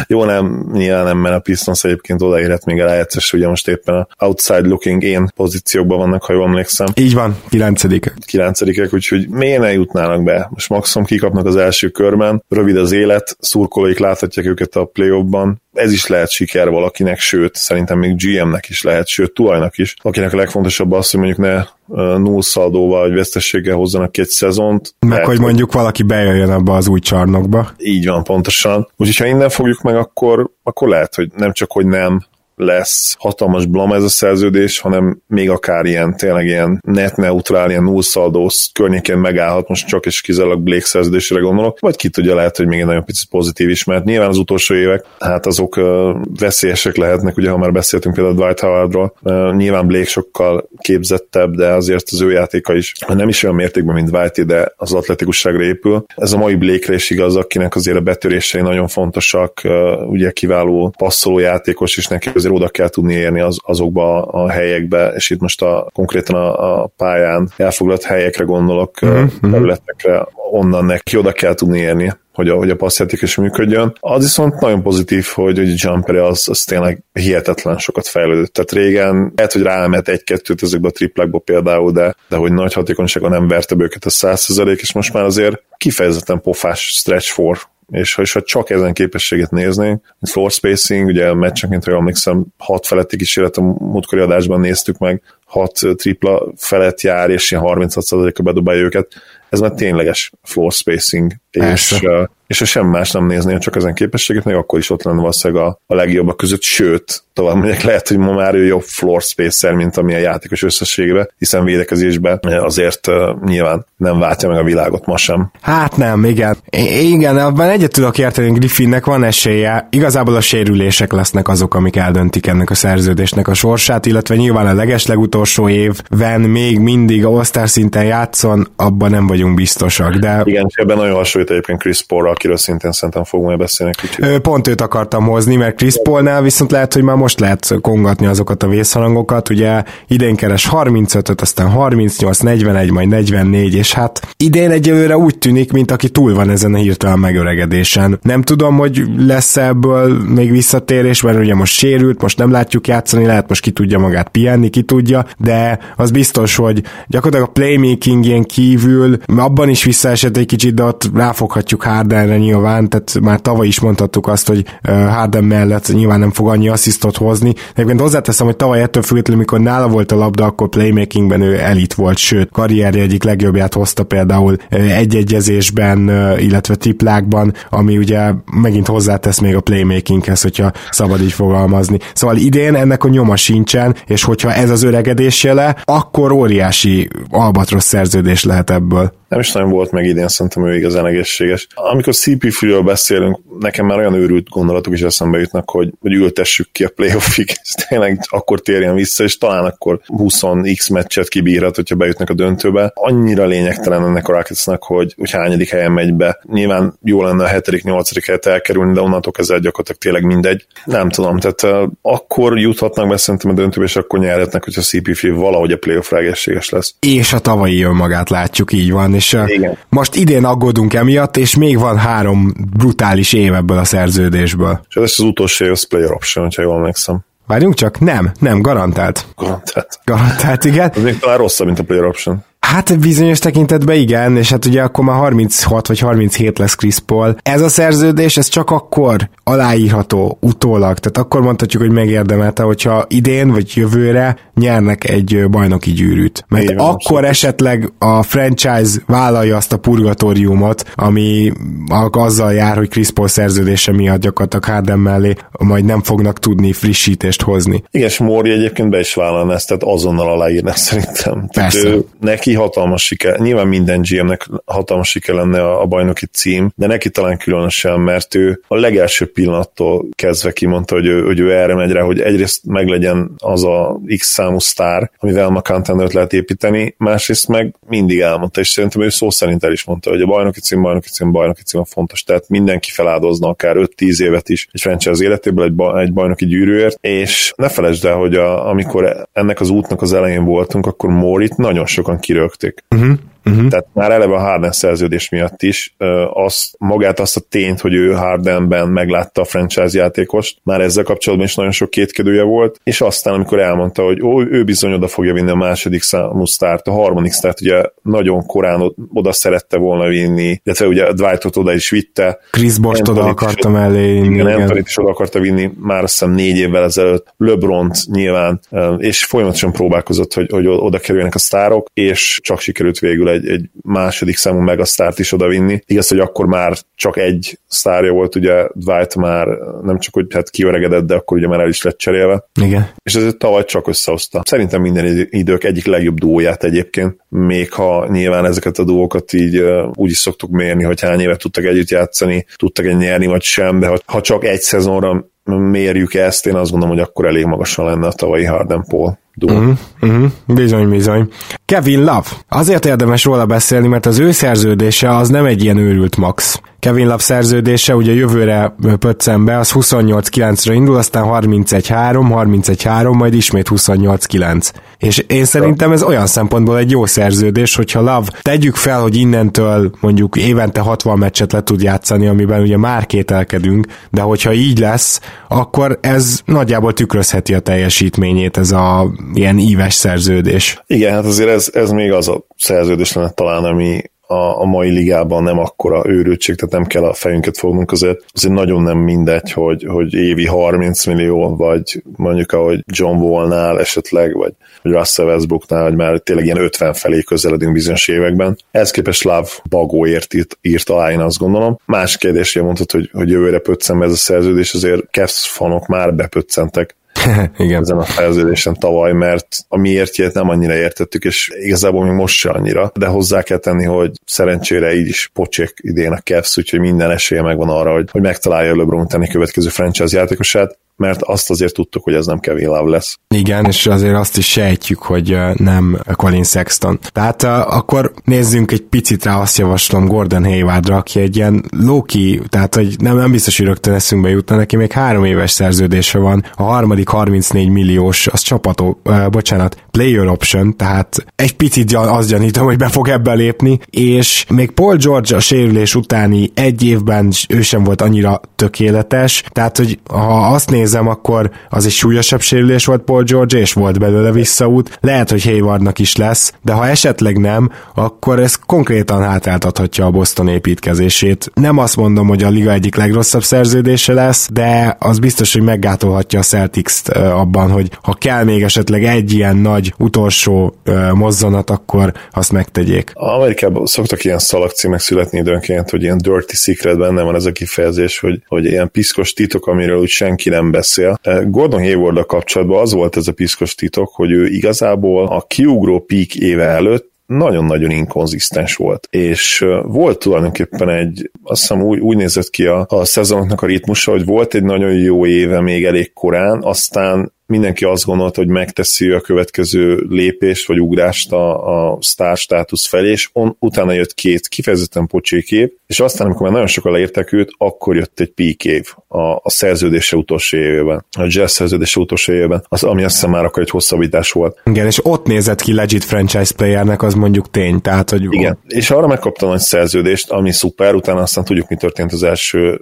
Jó, nem, nyilván nem, mert a Pistons egyébként odaérhet még el egyszer, ugye most éppen a outside looking én pozíciókban vannak, ha jól emlékszem. Így van, kilencedikek. Kilencedikek, úgyhogy miért ne jutnának be? Most maximum kikapnak az első körben, rövid az élet, szurkolóik láthatják őket a play ban ez is lehet siker valakinek, sőt, szerintem még GM-nek is lehet, sőt, tulajnak is, akinek a legfontosabb az, hogy mondjuk ne null szaldóval vagy vesztességgel hozzanak egy szezont. Meg hogy mondjuk valaki bejöjjön abba az új csarnokba. Így van, pontosan. Úgyhogy ha innen fogjuk meg, akkor, akkor lehet, hogy nem csak, hogy nem lesz hatalmas blam ez a szerződés, hanem még akár ilyen, tényleg ilyen net neutrál, ilyen nullszaldós környékén megállhat, most csak és kizárólag Blake szerződésre gondolok, vagy ki tudja, lehet, hogy még egy nagyon picit pozitív is, mert nyilván az utolsó évek, hát azok veszélyesek lehetnek, ugye ha már beszéltünk például Dwight Howardról, uh, nyilván Blake sokkal képzettebb, de azért az ő játéka is nem is olyan mértékben, mint Whitey, de az atletikusságra épül. Ez a mai Blake is igaz, akinek azért a betörései nagyon fontosak, ugye kiváló passzoló játékos, és neki azért azért oda kell tudni érni az, azokba a helyekbe, és itt most a, konkrétan a, a pályán elfoglalt helyekre gondolok, uh-huh. területekre, onnan neki oda kell tudni érni hogy a, hogy a passzjáték is működjön. Az viszont nagyon pozitív, hogy, hogy a jumper az, az tényleg hihetetlen sokat fejlődött. Tehát régen lehet, hogy ráemet egy-kettőt ezekbe a triplákba például, de, de hogy nagy hatékonysága nem verte őket a 100% és most már azért kifejezetten pofás stretch for és ha, és ha csak ezen képességet néznénk, floor spacing, ugye meccsenként, ha emlékszem, hat feletti kísérlet a múltkori adásban néztük meg, hat tripla felett jár, és ilyen 36%-a bedobálja őket, ez már tényleges floor spacing, és, uh, és ha sem más nem nézni, csak ezen képességet, még akkor is ott lenne valószínűleg a, a legjobbak között, sőt, tovább mondják, lehet, hogy ma már ő jobb floor spacer, mint ami a játékos összességbe, hiszen védekezésben azért uh, nyilván nem váltja meg a világot ma sem. Hát nem, igen. I- igen, abban egyet tudok érteni, Griffinnek van esélye. Igazából a sérülések lesznek azok, amik eldöntik ennek a szerződésnek a sorsát, illetve nyilván a legeslegutolsó évben még mindig a osztár szinten játszon, abban nem vagyunk biztosak, de... Igen, és ebben nagyon hasonlít egyébként Chris Paul, akiről szintén szerintem fogunk majd beszélni. Pont őt akartam hozni, mert Chris Paulnál viszont lehet, hogy már most lehet kongatni azokat a vészharangokat, ugye idén keres 35-öt, aztán 38, 41, majd 44, és hát idén egyelőre úgy tűnik, mint aki túl van ezen a hirtelen megöregedésen. Nem tudom, hogy lesz ebből még visszatérés, mert ugye most sérült, most nem látjuk játszani, lehet most ki tudja magát pihenni, ki tudja, de az biztos, hogy gyakorlatilag a playmakingén kívül abban is visszaesett egy kicsit, de ott ráfoghatjuk Hardenre nyilván, tehát már tavaly is mondhattuk azt, hogy Harden mellett nyilván nem fog annyi asszisztot hozni. Egyébként hozzáteszem, hogy tavaly ettől függetlenül, mikor nála volt a labda, akkor playmakingben ő elit volt, sőt, karrierje egyik legjobbját hozta például egy-egyezésben, illetve triplákban, ami ugye megint hozzátesz még a playmakinghez, hogyha szabad így fogalmazni. Szóval idén ennek a nyoma sincsen, és hogyha ez az öregedés jele, akkor óriási albatrosz szerződés lehet ebből nem is nagyon volt meg idén, szerintem ő igazán egészséges. Amikor CP3-ről beszélünk, nekem már olyan őrült gondolatok is eszembe jutnak, hogy, hogy ültessük ki a playoffig, és tényleg akkor térjen vissza, és talán akkor 20x meccset kibírhat, hogyha bejutnak a döntőbe. Annyira lényegtelen ennek a Rocketsnak, hogy, hogy hányadik helyen megy be. Nyilván jó lenne a hetedik, nyolcadik helyet elkerülni, de onnantól kezdve gyakorlatilag tényleg mindegy. Nem tudom, tehát uh, akkor juthatnak be szerintem a döntőbe, és akkor nyerhetnek, hogyha CP3 valahogy a playoff egészséges lesz. És a tavalyi önmagát látjuk, így van és Igen. most idén aggódunk emiatt, és még van három brutális év ebből a szerződésből. És ez az utolsó év, az player option, ha jól emlékszem. Várjunk csak, nem, nem, garantált. Garantált. Garantált, igen. Ez még talán rosszabb, mint a player option. Hát bizonyos tekintetben igen, és hát ugye akkor már 36 vagy 37 lesz Chris Paul. Ez a szerződés, ez csak akkor aláírható utólag, tehát akkor mondhatjuk, hogy megérdemelte, hogyha idén vagy jövőre nyernek egy bajnoki gyűrűt. Mert Igen, akkor abszolút. esetleg a franchise vállalja azt a purgatóriumot, ami azzal jár, hogy Chris Paul szerződése miatt gyakorlatilag Harden mellé majd nem fognak tudni frissítést hozni. Igen, és Móri egyébként be is vállalna ezt, tehát azonnal aláírná szerintem. Persze. Tehát ő, neki hatalmas siker, nyilván minden GM-nek hatalmas siker lenne a, a bajnoki cím, de neki talán különösen, mert ő a legelső pillanattól kezdve kimondta, hogy ő, hogy ő erre megy rá, hogy egyrészt meglegyen az a X számú sztár, amivel ma contendert lehet építeni, másrészt meg mindig elmondta, és szerintem ő szó szerint el is mondta, hogy a bajnoki cím, bajnoki cím, bajnoki cím a fontos, tehát mindenki feláldozna akár 5-10 évet is egy franchise életéből egy, ba, egy bajnoki gyűrűért, és ne felejtsd el, hogy a, amikor ennek az útnak az elején voltunk, akkor Morit nagyon sokan kirögték. Uh-huh. Uh-huh. Tehát már eleve a Harden szerződés miatt is az, magát azt a tényt, hogy ő Hardenben meglátta a franchise játékost, már ezzel kapcsolatban is nagyon sok kétkedője volt, és aztán amikor elmondta, hogy ó, ő bizony oda fogja vinni a második számú sztárt, a harmadik sztárt ugye nagyon korán oda szerette volna vinni, illetve ugye Dwightot oda is vitte. Chris Bost oda akarta mellé vinni. Igen, Anthony is oda akarta vinni már azt hiszem négy évvel ezelőtt, LeBron nyilván, és folyamatosan próbálkozott, hogy, hogy oda kerüljenek a sztárok, és csak sikerült végül egy, egy második számú megasztárt is odavinni. Igaz, hogy akkor már csak egy sztárja volt, ugye Dwight már nem csak, hogy hát kiöregedett, de akkor ugye már el is lett cserélve. Igen. És ez tavaly csak összehozta. Szerintem minden idők egyik legjobb dúóját egyébként, még ha nyilván ezeket a dúókat így úgy is szoktuk mérni, hogy hány évet tudtak együtt játszani, tudtak egy nyerni vagy sem, de ha, ha csak egy szezonra mérjük ezt, én azt gondolom, hogy akkor elég magasan lenne a tavalyi Harden Paul Uh-huh, uh-huh, bizony, bizony. Kevin Love. Azért érdemes róla beszélni, mert az ő szerződése az nem egy ilyen őrült max. Kevin Love szerződése ugye jövőre pöccen be, az 28-9-re indul, aztán 31-3, 31-3, majd ismét 28-9. És én szerintem ez olyan szempontból egy jó szerződés, hogyha Love tegyük fel, hogy innentől mondjuk évente 60 meccset le tud játszani, amiben ugye már kételkedünk, de hogyha így lesz, akkor ez nagyjából tükrözheti a teljesítményét ez a ilyen íves szerződés. Igen, hát azért ez, ez még az a szerződés lenne talán, ami, a, a mai ligában nem akkora őrültség, tehát nem kell a fejünket fognunk azért. Azért nagyon nem mindegy, hogy, hogy évi 30 millió, vagy mondjuk ahogy John Wall-nál esetleg, vagy, vagy Russell Westbrooknál, hogy már tényleg ilyen 50 felé közeledünk bizonyos években. Ez képest Love bagóért írt, írt alá, én azt gondolom. Más kérdésre mondtad, hogy, hogy jövőre pöccen ez a szerződés, azért Cavs fanok már bepöccentek Igen. ezen a fejeződésen tavaly, mert a miértjét nem annyira értettük, és igazából még most se annyira, de hozzá kell tenni, hogy szerencsére így is pocsék idén a Cavs, úgyhogy minden esélye megvan arra, hogy, hogy megtalálja LeBron tenni következő franchise játékosát, mert azt azért tudtuk, hogy ez nem Kevin Love lesz. Igen, és azért azt is sejtjük, hogy nem Colin Sexton. Tehát akkor nézzünk egy picit rá, azt javaslom Gordon Haywardra, aki egy ilyen Loki, tehát hogy nem, nem biztos, hogy rögtön eszünkbe jutna, neki még három éves szerződése van, a harmadik 34 milliós, az csapató, bocsánat, player option, tehát egy picit azt gyanítom, hogy be fog ebbe lépni, és még Paul George a sérülés utáni egy évben ő sem volt annyira tökéletes, tehát hogy ha azt néz nézem, akkor az egy súlyosabb sérülés volt Paul George, és volt belőle visszaút. Lehet, hogy Haywardnak is lesz, de ha esetleg nem, akkor ez konkrétan hátráltathatja a Boston építkezését. Nem azt mondom, hogy a liga egyik legrosszabb szerződése lesz, de az biztos, hogy meggátolhatja a Celtics-t abban, hogy ha kell még esetleg egy ilyen nagy utolsó mozzanat, akkor azt megtegyék. Amerikában szoktak ilyen szalagcímek születni időnként, hogy ilyen dirty secret benne van ez a kifejezés, hogy, hogy ilyen piszkos titok, amiről úgy senki nem beszél. Gordon hayward kapcsolatban az volt ez a piszkos titok, hogy ő igazából a kiugró peak éve előtt nagyon-nagyon inkonzisztens volt. És volt tulajdonképpen egy, azt hiszem úgy, úgy nézett ki a, a szezonoknak a ritmusa, hogy volt egy nagyon jó éve még elég korán, aztán mindenki azt gondolta, hogy megteszi a következő lépést, vagy ugrást a, a sztár státusz felé, és on, utána jött két kifejezetten pocsék év, és aztán, amikor már nagyon sokan leértek őt, akkor jött egy peak év a, a szerződése utolsó évében, a jazz szerződése utolsó évében, az, ami azt hiszem már akkor egy hosszabbítás volt. Igen, és ott nézett ki legit franchise playernek, az mondjuk tény, tehát, hogy... Igen, és arra megkapta nagy szerződést, ami szuper, utána aztán tudjuk, mi történt az első,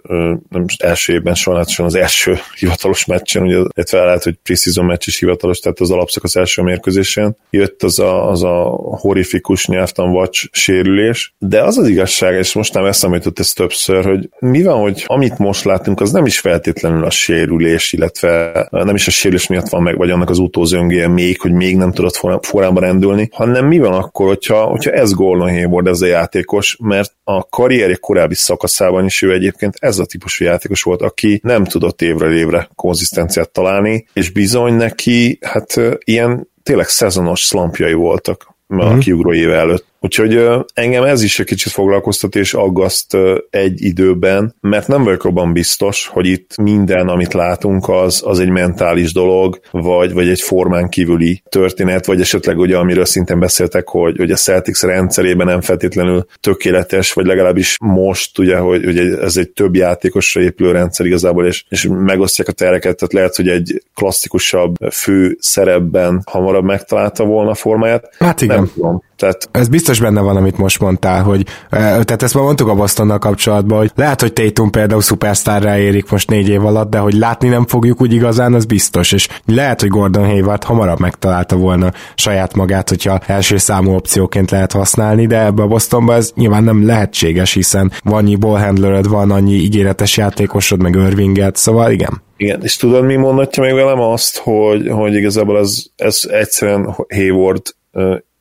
nem első évben, sajnálatosan az első hivatalos meccsen, ugye, illetve lehet, hogy preseason meccs is hivatalos, tehát az alapszakasz első mérkőzésen. Jött az a, az a horrifikus nyelvtan vacs sérülés, de az az igazság, és most nem eszembe jutott ez többször, hogy mi van, hogy amit most látunk, az nem is feltétlenül a sérülés, illetve nem is a sérülés miatt van meg, vagy annak az utózöngéje még, hogy még nem tudott forrába rendülni, hanem mi van akkor, hogyha, hogyha ez Gordon Hayward, ez a játékos, mert a karrierje korábbi szakaszában is ő egyébként ez a típusú játékos volt, aki nem tudott évre évre konzisztenciát találni, és bizony neki hát ilyen tényleg szezonos szlampjai voltak a uh-huh. kiugró éve előtt. Úgyhogy engem ez is egy kicsit foglalkoztat és aggaszt egy időben, mert nem vagyok abban biztos, hogy itt minden, amit látunk, az, az egy mentális dolog, vagy, vagy egy formán kívüli történet, vagy esetleg ugye, amiről szintén beszéltek, hogy, hogy a Celtics rendszerében nem feltétlenül tökéletes, vagy legalábbis most, ugye, hogy, hogy ez egy több játékosra épülő rendszer igazából, és, és megosztják a tereket, tehát lehet, hogy egy klasszikusabb fő szerepben hamarabb megtalálta volna a formáját. Hát igen. Nem tudom. Tehát... Ez biztos benne van, amit most mondtál, hogy tehát ezt már mondtuk a Bostonnal kapcsolatban, hogy lehet, hogy Tatum például szupersztárra érik most négy év alatt, de hogy látni nem fogjuk úgy igazán, az biztos, és lehet, hogy Gordon Hayward hamarabb megtalálta volna saját magát, hogyha első számú opcióként lehet használni, de ebbe a Bostonban ez nyilván nem lehetséges, hiszen van annyi ballhandlered, van annyi ígéretes játékosod, meg Irvinget, szóval igen. Igen, és tudod, mi mondatja még velem azt, hogy, hogy igazából ez, ez egyszerűen Hayward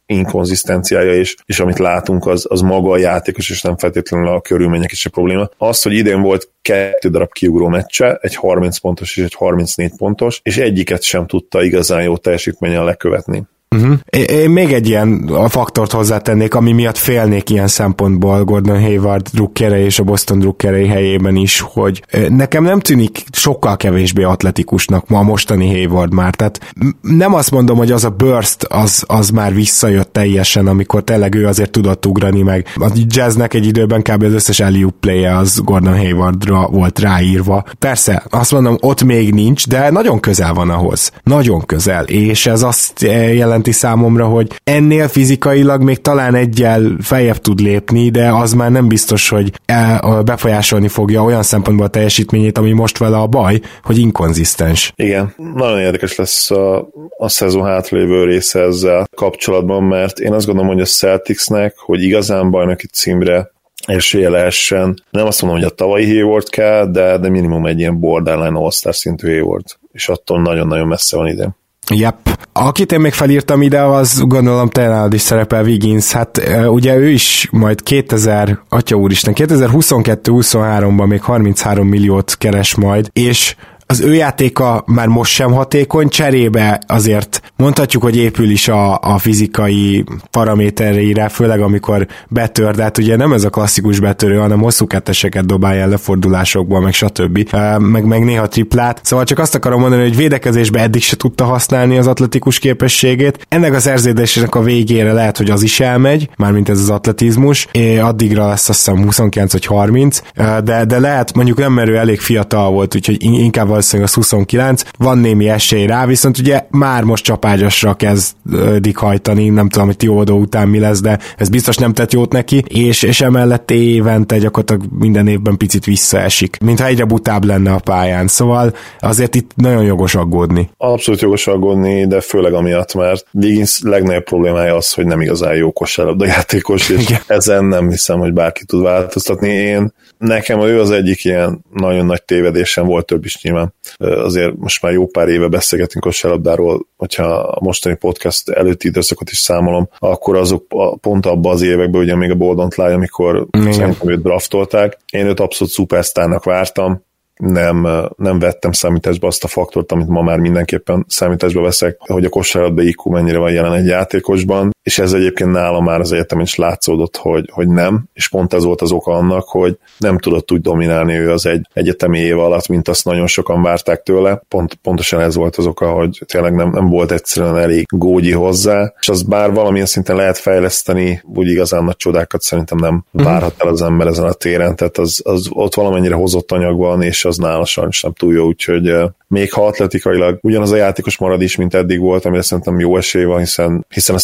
inkonzisztenciája, és, és amit látunk, az, az maga a játékos, és nem feltétlenül a körülmények is a probléma. Az, hogy idén volt kettő darab kiugró meccse, egy 30 pontos és egy 34 pontos, és egyiket sem tudta igazán jó teljesítményen lekövetni. Uh-huh. Én még egy ilyen faktort hozzátennék, ami miatt félnék ilyen szempontból Gordon Hayward drukkere és a Boston drukkerei helyében is, hogy nekem nem tűnik sokkal kevésbé atletikusnak ma a mostani Hayward már, tehát nem azt mondom, hogy az a burst az, az már visszajött teljesen, amikor tényleg ő azért tudott ugrani meg. A jazznek egy időben kb. az összes alley play az Gordon Haywardra volt ráírva. Persze, azt mondom, ott még nincs, de nagyon közel van ahhoz. Nagyon közel, és ez azt jelent jelenti számomra, hogy ennél fizikailag még talán egyel feljebb tud lépni, de az már nem biztos, hogy el, befolyásolni fogja olyan szempontból a teljesítményét, ami most vele a baj, hogy inkonzisztens. Igen, nagyon érdekes lesz a, a szezon hátralévő része ezzel kapcsolatban, mert én azt gondolom, hogy a Celticsnek, hogy igazán bajnoki címre esélye lehessen. Nem azt mondom, hogy a tavalyi Hayward kell, de, de minimum egy ilyen borderline all-star szintű Hayward, és attól nagyon-nagyon messze van ide. Yep. Akit én még felírtam ide, az gondolom te nálad is szerepel Wiggins. Hát ugye ő is majd 2000, atya úristen, 2022-23-ban még 33 milliót keres majd, és az ő játéka már most sem hatékony, cserébe azért mondhatjuk, hogy épül is a, a fizikai paramétereire, főleg amikor betör, de hát ugye nem ez a klasszikus betörő, hanem hosszú ketteseket dobálja el lefordulásokból, meg stb. Meg, meg néha triplát. Szóval csak azt akarom mondani, hogy védekezésbe eddig se tudta használni az atletikus képességét. Ennek az szerződésnek a végére lehet, hogy az is elmegy, mármint ez az atletizmus, és addigra lesz azt hiszem 29 vagy 30, de, de lehet, mondjuk nem merő elég fiatal volt, úgyhogy inkább valószínűleg az 29, van némi esély rá, viszont ugye már most csapágyasra kezdik hajtani, nem tudom, hogy Tiódó után mi lesz, de ez biztos nem tett jót neki, és, és emellett évente gyakorlatilag minden évben picit visszaesik, mintha egyre butább lenne a pályán, szóval azért itt nagyon jogos aggódni. Abszolút jogos aggódni, de főleg amiatt, mert Wiggins legnagyobb problémája az, hogy nem igazán jó kosárlabda játékos, és Igen. ezen nem hiszem, hogy bárki tud változtatni. Én nekem ő az egyik ilyen nagyon nagy tévedésem volt több is nyilván. Azért most már jó pár éve beszélgetünk a selabdáról, hogyha a mostani podcast előtti időszakot is számolom, akkor azok pont abban az években, ugye még a Boldont Láj, amikor Igen. szerintem őt draftolták. Én őt abszolút szupersztárnak vártam, nem, nem vettem számításba azt a faktort, amit ma már mindenképpen számításba veszek, hogy a kosárlabda IQ mennyire van jelen egy játékosban, és ez egyébként nálam már az egyetem is látszódott, hogy, hogy nem, és pont ez volt az oka annak, hogy nem tudott úgy dominálni ő az egy egyetemi év alatt, mint azt nagyon sokan várták tőle. Pont, pontosan ez volt az oka, hogy tényleg nem, nem volt egyszerűen elég gógyi hozzá, és az bár valamilyen szinten lehet fejleszteni, úgy igazán nagy csodákat szerintem nem mhm. várhat el az ember ezen a téren, tehát az, az ott valamennyire hozott anyag van, és az nála sajnos nem túl jó, úgyhogy még ha atletikailag ugyanaz a játékos marad is, mint eddig volt, amire szerintem jó esély van, hiszen, hiszen a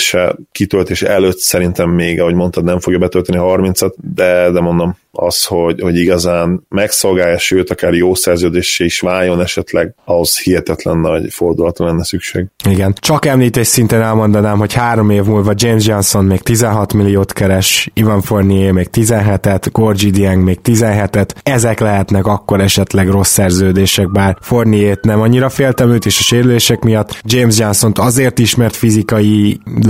szerződése kitöltés előtt szerintem még, ahogy mondtad, nem fogja betölteni a 30-at, de, de mondom, az, hogy, hogy igazán megszolgálja, sőt, akár jó szerződésé is váljon esetleg, ahhoz hihetetlen nagy fordulatra lenne szükség. Igen. Csak említés szinten elmondanám, hogy három év múlva James Johnson még 16 milliót keres, Ivan Fournier még 17-et, Gorgi Dieng még 17-et, ezek lehetnek akkor esetleg rossz szerződések, bár Fournier-t nem annyira féltem őt is a sérülések miatt, James Johnson azért ismert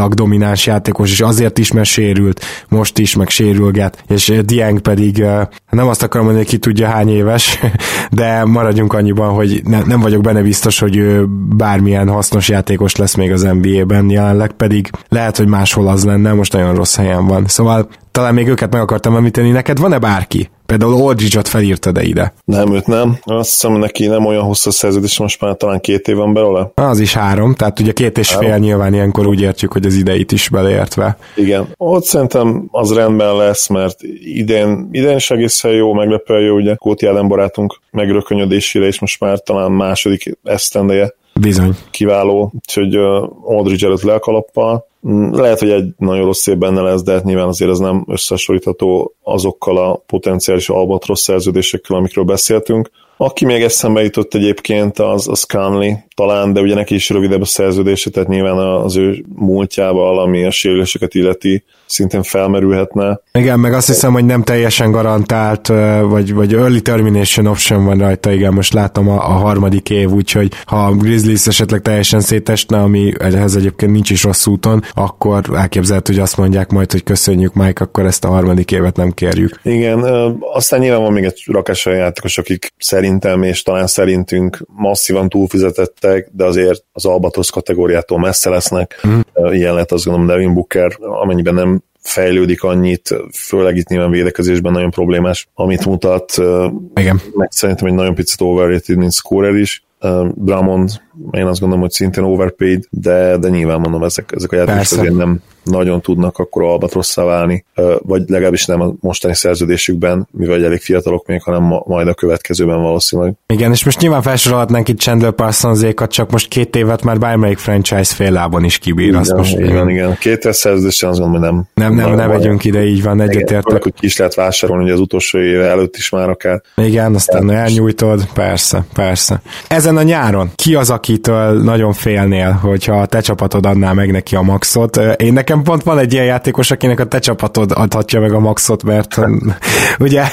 fizikailag domináns játékos, és azért is, mert sérült, most is, meg sérülget, és Dieng pedig pedig nem azt akarom mondani, ki tudja hány éves, de maradjunk annyiban, hogy ne, nem vagyok benne biztos, hogy ő bármilyen hasznos játékos lesz még az NBA-ben jelenleg, pedig lehet, hogy máshol az lenne, most nagyon rossz helyen van. Szóval talán még őket meg akartam említeni. Neked van-e bárki? Például Aldridge-ot felírtad de ide. Nem, őt nem. Azt hiszem, neki nem olyan hosszú szerződés, most már talán két év van belőle. Az is három, tehát ugye két és három. fél nyilván ilyenkor úgy értjük, hogy az ideit is beleértve. Igen. Ott szerintem az rendben lesz, mert idén, idén is egészen jó, meglepően jó, ugye Kóti Ellen barátunk megrökönyödésére, és most már talán második esztendeje Bizony. Kiváló, úgyhogy Aldridge előtt le a kalappal. Mm, lehet, hogy egy nagyon rossz év benne lesz, de hát nyilván azért ez nem összehasonlítható azokkal a potenciális albatrosz szerződésekkel, amikről beszéltünk. Aki még eszembe jutott egyébként, az, az Conley talán, de ugye neki is rövidebb a szerződése, tehát nyilván az ő múltjával, ami a sérüléseket illeti, szintén felmerülhetne. Igen, meg azt hiszem, hogy nem teljesen garantált, vagy, vagy early termination option van rajta, igen, most látom a, a harmadik év, úgyhogy ha a Grizzlies esetleg teljesen szétesne, ami ehhez egyébként nincs is rossz úton, akkor elképzelhető, hogy azt mondják majd, hogy köszönjük Mike, akkor ezt a harmadik évet nem kérjük. Igen, aztán nyilván van még egy rakás olyan játékos, akik szerintem és talán szerintünk masszívan túlfizetettek, de azért az Albatrosz kategóriától messze lesznek. Mm. Ilyen lehet azt gondolom Devin Booker, amennyiben nem fejlődik annyit, főleg itt nyilván védekezésben nagyon problémás, amit mutat. Igen. Meg szerintem egy nagyon picit overrated, mint scorer is. Drummond, én azt gondolom, hogy szintén overpaid, de, de nyilván mondom, ezek, ezek a játékosok azért nem, nagyon tudnak akkor albatrosszá válni, vagy legalábbis nem a mostani szerződésükben, mivel elég fiatalok még, hanem majd a következőben valószínűleg. Igen, és most nyilván felsorolhatnánk itt Chandler parsons csak most két évet már bármelyik franchise fél lábon is kibír. Igen, azt most igen, igen. Két éves szerződésen azt gondolom, hogy nem. Nem, nem, nem megyünk ide, így van, egyetértek. Hogy ki is lehet vásárolni, hogy az utolsó éve előtt is már akár. Igen, aztán elnyújtod, persze, persze. Ezen a nyáron ki az, akitől nagyon félnél, hogyha a te csapatod adná meg neki a maxot? Én nekem pont van egy ilyen játékos, akinek a te csapatod adhatja meg a maxot, mert ugye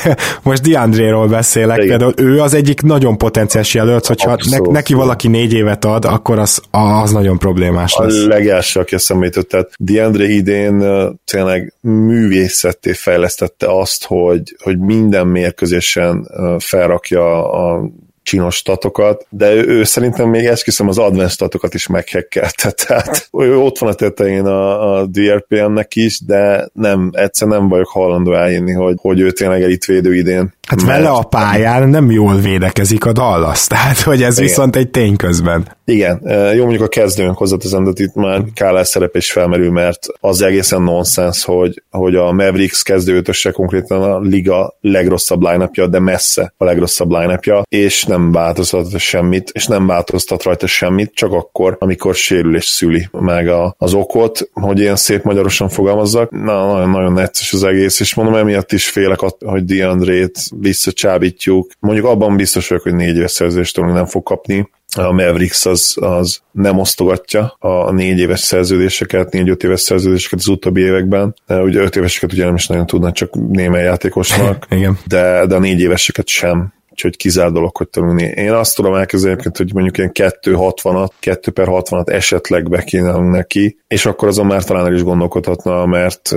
most Diandréról beszélek, Igen. például ő az egyik nagyon potenciális jelölt, hogyha ne, neki valaki négy évet ad, akkor az, az nagyon problémás lesz. A legelső, aki eszembe jutott, tehát Diandre idén tényleg művészetté fejlesztette azt, hogy, hogy minden mérkőzésen felrakja a csinos statokat, de ő, ő szerintem még esküszöm az advanced statokat is meghekkelte, tehát ő ott van a tetején a, a DRPM-nek is, de nem, egyszer nem vagyok hajlandó elhinni, hogy, hogy ő tényleg elitvédő idén. Hát mert... vele a pályán nem jól védekezik a Dallas, tehát hogy ez Igen. viszont egy tény közben. Igen, jó mondjuk a kezdőnk hozzáteszem, de itt már Kálár szerep is felmerül, mert az egészen nonsens, hogy, hogy a Mavericks kezdőötöse konkrétan a liga legrosszabb line de messze a legrosszabb line és nem változtat semmit, és nem változtat rajta semmit, csak akkor, amikor sérülés szüli meg a, az okot, hogy ilyen szép magyarosan fogalmazzak. Na, nagyon, nagyon necces az egész, és mondom, emiatt is félek, hogy DeAndre-t visszacsábítjuk. Mondjuk abban biztos vagyok, hogy négy éves szerződést nem fog kapni, a Mavericks az, az nem osztogatja a négy éves szerződéseket, négy-öt éves szerződéseket az utóbbi években. Ugye öt éveseket ugye nem is nagyon tudnak, csak némely játékosnak, Igen. De, de a négy éveseket sem úgyhogy kizár dolog, hogy tanulni. Én azt tudom elkezdeni, hogy mondjuk ilyen 260-at, 2 per 60-at esetleg bekínálunk neki, és akkor azon már talán el is gondolkodhatna, mert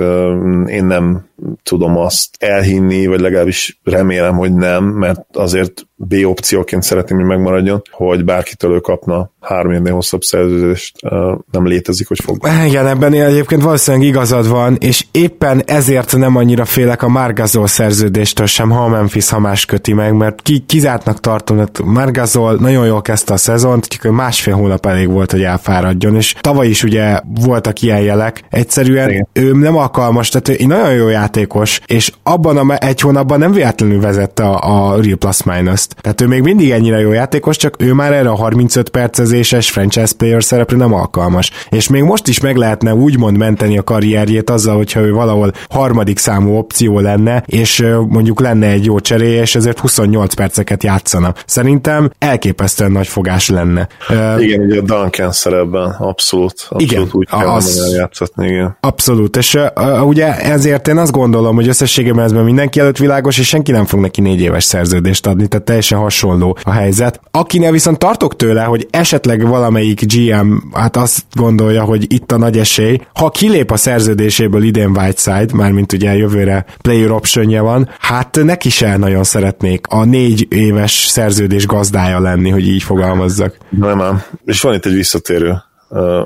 én nem tudom azt elhinni, vagy legalábbis remélem, hogy nem, mert azért B opcióként szeretném, hogy megmaradjon, hogy bárkitől ő kapna három évnél hosszabb szerződést, nem létezik, hogy fog. Igen, ebben egyébként valószínűleg igazad van, és éppen ezért nem annyira félek a Margazol szerződéstől sem, ha a Memphis Hamás köti meg, mert ki, kizártnak tartom, hogy Margazol nagyon jól kezdte a szezont, csak másfél hónap elég volt, hogy elfáradjon, és tavaly is ugye voltak ilyen jelek, egyszerűen Igen. ő nem alkalmas, tehát ő egy nagyon jó játékos, és abban a egy hónapban nem véletlenül vezette a, a Real Plus Minus-t. Tehát ő még mindig ennyire jó játékos, csak ő már erre a 35 percezéses franchise player szerepre nem alkalmas. És még most is meg lehetne úgymond menteni a karrierjét azzal, hogyha ő valahol harmadik számú opció lenne, és mondjuk lenne egy jó cseréje, és ezért 28 perceket játszana. Szerintem elképesztően nagy fogás lenne. Igen, ugye a Duncan szerepben, abszolút. abszolút igen, úgy kell az, játszatni, igen. Abszolút, és uh, ugye ezért én azt gondolom, hogy összességében ez mindenki előtt világos, és senki nem fog neki négy éves szerződést adni, tehát teljesen hasonló a helyzet. Akinél viszont tartok tőle, hogy esetleg valamelyik GM hát azt gondolja, hogy itt a nagy esély, ha kilép a szerződéséből idén Whiteside, mármint ugye jövőre player optionja van, hát neki se nagyon szeretnék a négy éves szerződés gazdája lenni, hogy így fogalmazzak. Nem, nem. És van itt egy visszatérő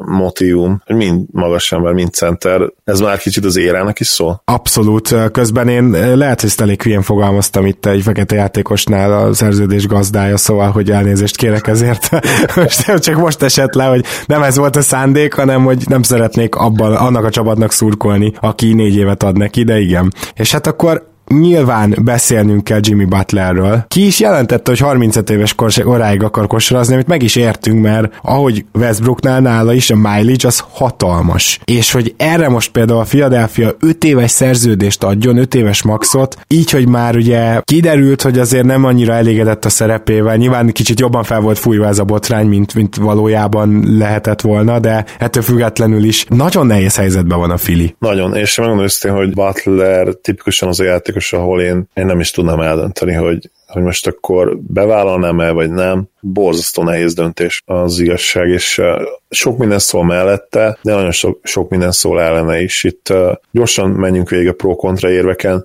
motivum, mind magas ember, mind center, ez már kicsit az érának is szól? Abszolút, közben én lehet, hogy elég hülyén fogalmaztam itt egy fekete játékosnál a szerződés gazdája, szóval, hogy elnézést kérek ezért. most, csak most esett le, hogy nem ez volt a szándék, hanem hogy nem szeretnék abban, annak a csapatnak szurkolni, aki négy évet ad neki, de igen. És hát akkor nyilván beszélnünk kell Jimmy Butlerről. Ki is jelentette, hogy 35 éves koráig akar kosarazni, amit meg is értünk, mert ahogy Westbrooknál nála is a mileage az hatalmas. És hogy erre most például a Philadelphia 5 éves szerződést adjon, 5 éves maxot, így, hogy már ugye kiderült, hogy azért nem annyira elégedett a szerepével, nyilván kicsit jobban fel volt fújva ez a botrány, mint, mint valójában lehetett volna, de ettől függetlenül is nagyon nehéz helyzetben van a Fili. Nagyon, és megmondom hogy Butler tipikusan az a játék játékos, ahol én, én nem is tudnám eldönteni, hogy, hogy most akkor bevállalnám el, vagy nem. Borzasztó nehéz döntés az igazság, és sok minden szól mellette, de nagyon sok, sok minden szól ellene is. Itt gyorsan menjünk végig a pro-kontra érveken.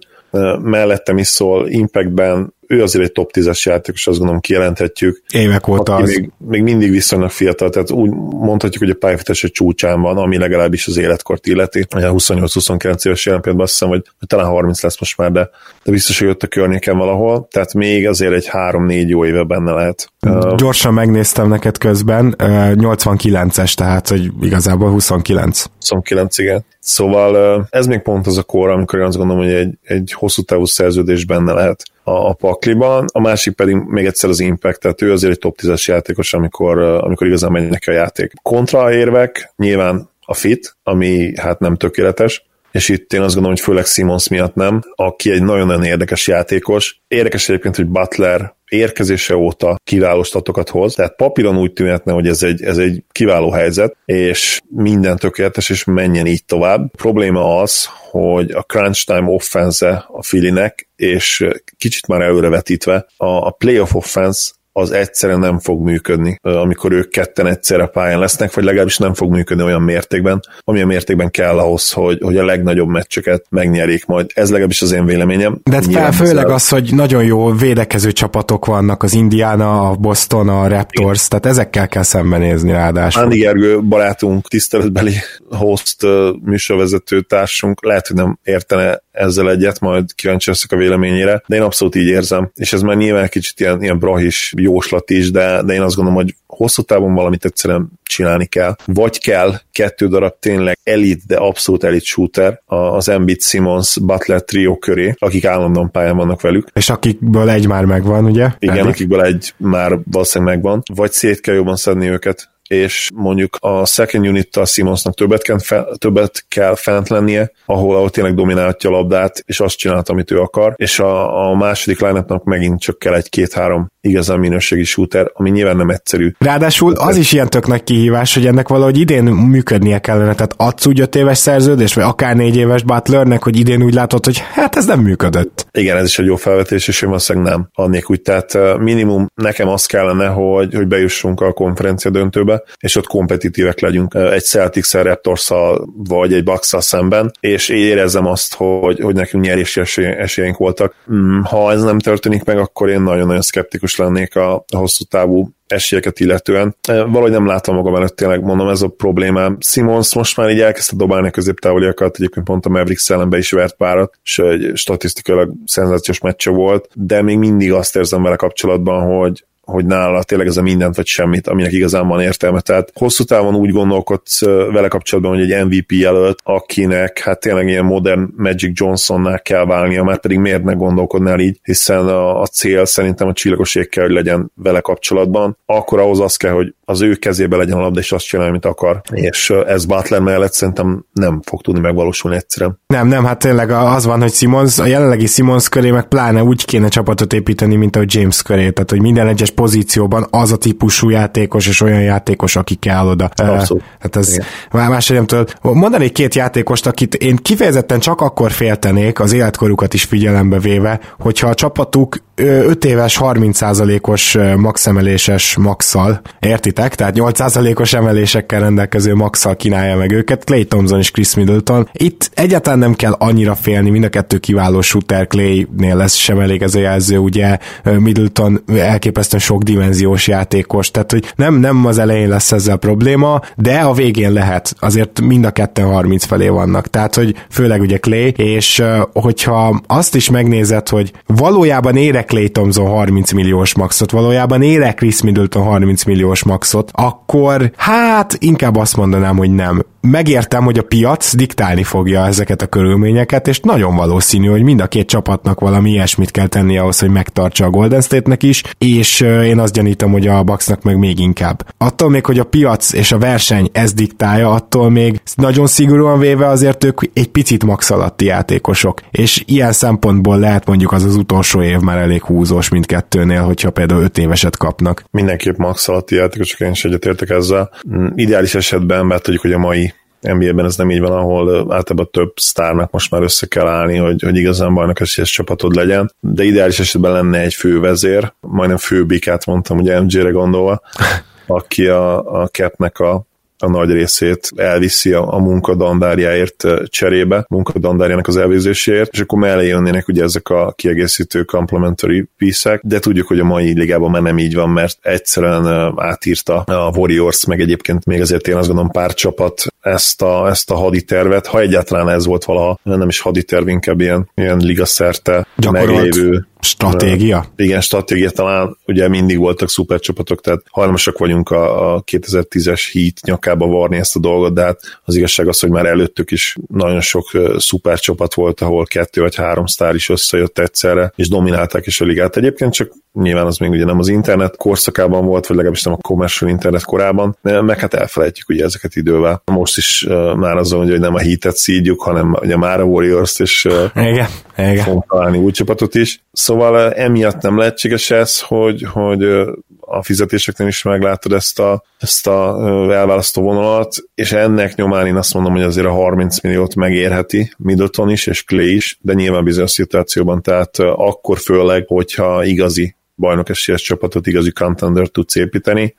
Mellettem is szól, Impactben ő azért egy top 10-es játékos, azt gondolom kijelenthetjük. Évek óta az. Még, még, mindig viszonylag fiatal, tehát úgy mondhatjuk, hogy a pályafutása csúcsán van, ami legalábbis az életkort illeti. 28-29 éves jelen pillanatban azt hiszem, hogy, hogy talán 30 lesz most már, de, de biztos, hogy ott a környéken valahol, tehát még azért egy 3-4 jó éve benne lehet Gyorsan megnéztem neked közben, 89-es, tehát hogy igazából 29. 29, igen. Szóval ez még pont az a kor, amikor én azt gondolom, hogy egy, egy hosszú távú szerződés benne lehet a, a pakliban, a másik pedig még egyszer az impact, tehát ő azért egy top 10-es játékos, amikor, amikor igazán megy neki a játék. Kontraérvek, nyilván a fit, ami hát nem tökéletes, és itt én azt gondolom, hogy főleg Simons miatt nem, aki egy nagyon-nagyon érdekes játékos. Érdekes egyébként, hogy Butler érkezése óta kiváló statokat hoz, tehát papíron úgy tűnhetne, hogy ez egy, ez egy kiváló helyzet, és minden tökéletes, és menjen így tovább. A probléma az, hogy a crunch time offense a Filinek, és kicsit már előrevetítve, a, a playoff offense az egyszerűen nem fog működni, amikor ők ketten egyszerre pályán lesznek, vagy legalábbis nem fog működni olyan mértékben, amilyen mértékben kell ahhoz, hogy, hogy a legnagyobb meccseket megnyerik majd. Ez legalábbis az én véleményem. De fel, főleg az, hogy nagyon jó védekező csapatok vannak, az Indiana, a Boston, a Raptors, tehát ezekkel kell szembenézni ráadásul. Ándi Gergő barátunk, tiszteletbeli host műsorvezető társunk lehet, hogy nem értene ezzel egyet, majd kíváncsi leszek a véleményére, de én abszolút így érzem, és ez már nyilván kicsit ilyen, ilyen brahis jóslat is, de, de én azt gondolom, hogy hosszú távon valamit egyszerűen csinálni kell. Vagy kell kettő darab tényleg elit, de abszolút elit shooter az Embiid Simmons Butler trio köré, akik állandóan pályán vannak velük. És akikből egy már megvan, ugye? Igen, Eddig? akikből egy már valószínűleg megvan. Vagy szét kell jobban szedni őket, és mondjuk a second unit-tal Simonsnak többet kell, fe, többet kell fent lennie, ahol, ahol tényleg dominálja a labdát, és azt csinált, amit ő akar, és a, a második line megint csak kell egy-két-három igazán minőségi shooter, ami nyilván nem egyszerű. Ráadásul az is ilyen tök nagy kihívás, hogy ennek valahogy idén működnie kellene, tehát adsz úgy öt éves szerződést, vagy akár négy éves Butlernek, hogy idén úgy látod, hogy hát ez nem működött. Igen, ez is egy jó felvetés, és én valószínűleg nem adnék úgy. Tehát minimum nekem az kellene, hogy, hogy bejussunk a konferencia döntőbe, és ott kompetitívek legyünk egy celtics raptors vagy egy bucks szemben, és érezzem azt, hogy, hogy nekünk nyerési esélyeink voltak. Mm, ha ez nem történik meg, akkor én nagyon-nagyon szkeptikus lennék a, hosszú távú esélyeket illetően. Valahogy nem látom magam előtt, tényleg mondom, ez a problémám. Simons most már így elkezdte dobálni a középtávoliakat, egyébként pont a Mavericks ellenbe is vert párat, és egy statisztikailag szenzációs meccse volt, de még mindig azt érzem vele kapcsolatban, hogy, hogy nála tényleg ez a mindent vagy semmit, aminek igazán van értelme. Tehát hosszú távon úgy gondolkodsz vele kapcsolatban, hogy egy MVP jelölt, akinek hát tényleg ilyen modern Magic Johnsonnál kell válnia, mert pedig miért ne gondolkodnál így, hiszen a, a cél szerintem a csillagoség kell, hogy legyen vele kapcsolatban. Akkor ahhoz az kell, hogy az ő kezébe legyen a labda, és azt csinálja, amit akar. És ez Butler mellett szerintem nem fog tudni megvalósulni egyszerűen. Nem, nem, hát tényleg az van, hogy Simons, a jelenlegi Simons köré meg pláne úgy kéne csapatot építeni, mint a James köré, tehát hogy minden egyes pozícióban az a típusú játékos és olyan játékos, aki kell oda. Abszolút. Hát ez már máshogy nem tudod. Mondanék két játékost, akit én kifejezetten csak akkor féltenék, az életkorukat is figyelembe véve, hogyha a csapatuk 5 éves 30%-os maxemeléses maxal, értitek? Tehát 8%-os emelésekkel rendelkező maxal kínálja meg őket, Clay Thompson és Chris Middleton. Itt egyáltalán nem kell annyira félni, mind a kettő kiváló shooter, Clay-nél lesz sem elég ez a jelző, ugye Middleton elképesztően sok dimenziós játékos, tehát hogy nem, nem az elején lesz ezzel probléma, de a végén lehet. Azért mind a ketten 30 felé vannak, tehát hogy főleg ugye Clay, és hogyha azt is megnézed, hogy valójában érek Clay Thompson 30 milliós maxot, valójában érek Chris Middleton 30 milliós maxot, akkor hát inkább azt mondanám, hogy nem. Megértem, hogy a piac diktálni fogja ezeket a körülményeket, és nagyon valószínű, hogy mind a két csapatnak valami ilyesmit kell tenni ahhoz, hogy megtartsa a Golden State-nek is, és én azt gyanítom, hogy a Bucksnak meg még inkább. Attól még, hogy a piac és a verseny ez diktálja, attól még nagyon szigorúan véve azért ők egy picit max alatti játékosok, és ilyen szempontból lehet mondjuk az az utolsó év már elég húzós mindkettőnél, hogyha például öt éveset kapnak. Mindenképp max alatti játékosok, én is egyetértek ezzel. Mm, ideális esetben, mert tudjuk, hogy a mai NBA-ben ez nem így van, ahol általában több sztárnak most már össze kell állni, hogy, hogy igazán bajnok esélyes csapatod legyen, de ideális esetben lenne egy fővezér, majdnem főbikát mondtam, ugye MJ-re gondolva, aki a, a capnek a a nagy részét elviszi a, a munkadandárjáért cserébe, munkadandárjának az elvégzéséért, és akkor mellé jönnének ugye ezek a kiegészítő complementary piszek, de tudjuk, hogy a mai ligában már nem így van, mert egyszerűen átírta a Warriors, meg egyébként még azért én azt gondolom pár csapat ezt a, ezt a haditervet, ha egyáltalán ez volt valaha, nem is haditerv, inkább ilyen, ilyen ligaszerte meglévő Stratégia? Igen, stratégia talán ugye mindig voltak szupercsapatok, tehát hajlamosak vagyunk a, a 2010-es hit nyakába varni ezt a dolgot, de hát az igazság az, hogy már előttük is nagyon sok szupercsapat volt, ahol kettő vagy három sztár is összejött egyszerre, és dominálták is a ligát. Egyébként csak nyilván az még ugye nem az internet korszakában volt, vagy legalábbis nem a commercial internet korában, meg hát elfelejtjük ugye ezeket idővel. Most is uh, már azon, hogy nem a hitet szídjuk, hanem ugye már a Warriors-t, és uh, igen, igen. új csapatot is. Szóval uh, emiatt nem lehetséges ez, hogy, hogy uh, a fizetéseknél is meglátod ezt a, ezt a elválasztó vonalat, és ennek nyomán én azt mondom, hogy azért a 30 milliót megérheti Middleton is, és Clay is, de nyilván bizonyos szituációban, tehát akkor főleg, hogyha igazi bajnok esélyes csapatot, igazi contender tudsz építeni,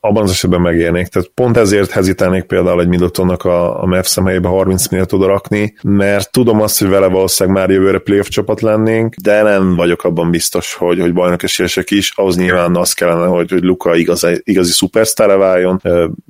abban az esetben megérnék. Tehát pont ezért hezitálnék például egy Middletonnak a, a Mavs személybe 30 milliót oda rakni, mert tudom azt, hogy vele valószínűleg már jövőre playoff csapat lennénk, de nem vagyok abban biztos, hogy, hogy bajnok esélyesek is, ahhoz nyilván az kellene, hogy, hogy Luka igazi, igazi szupersztára váljon,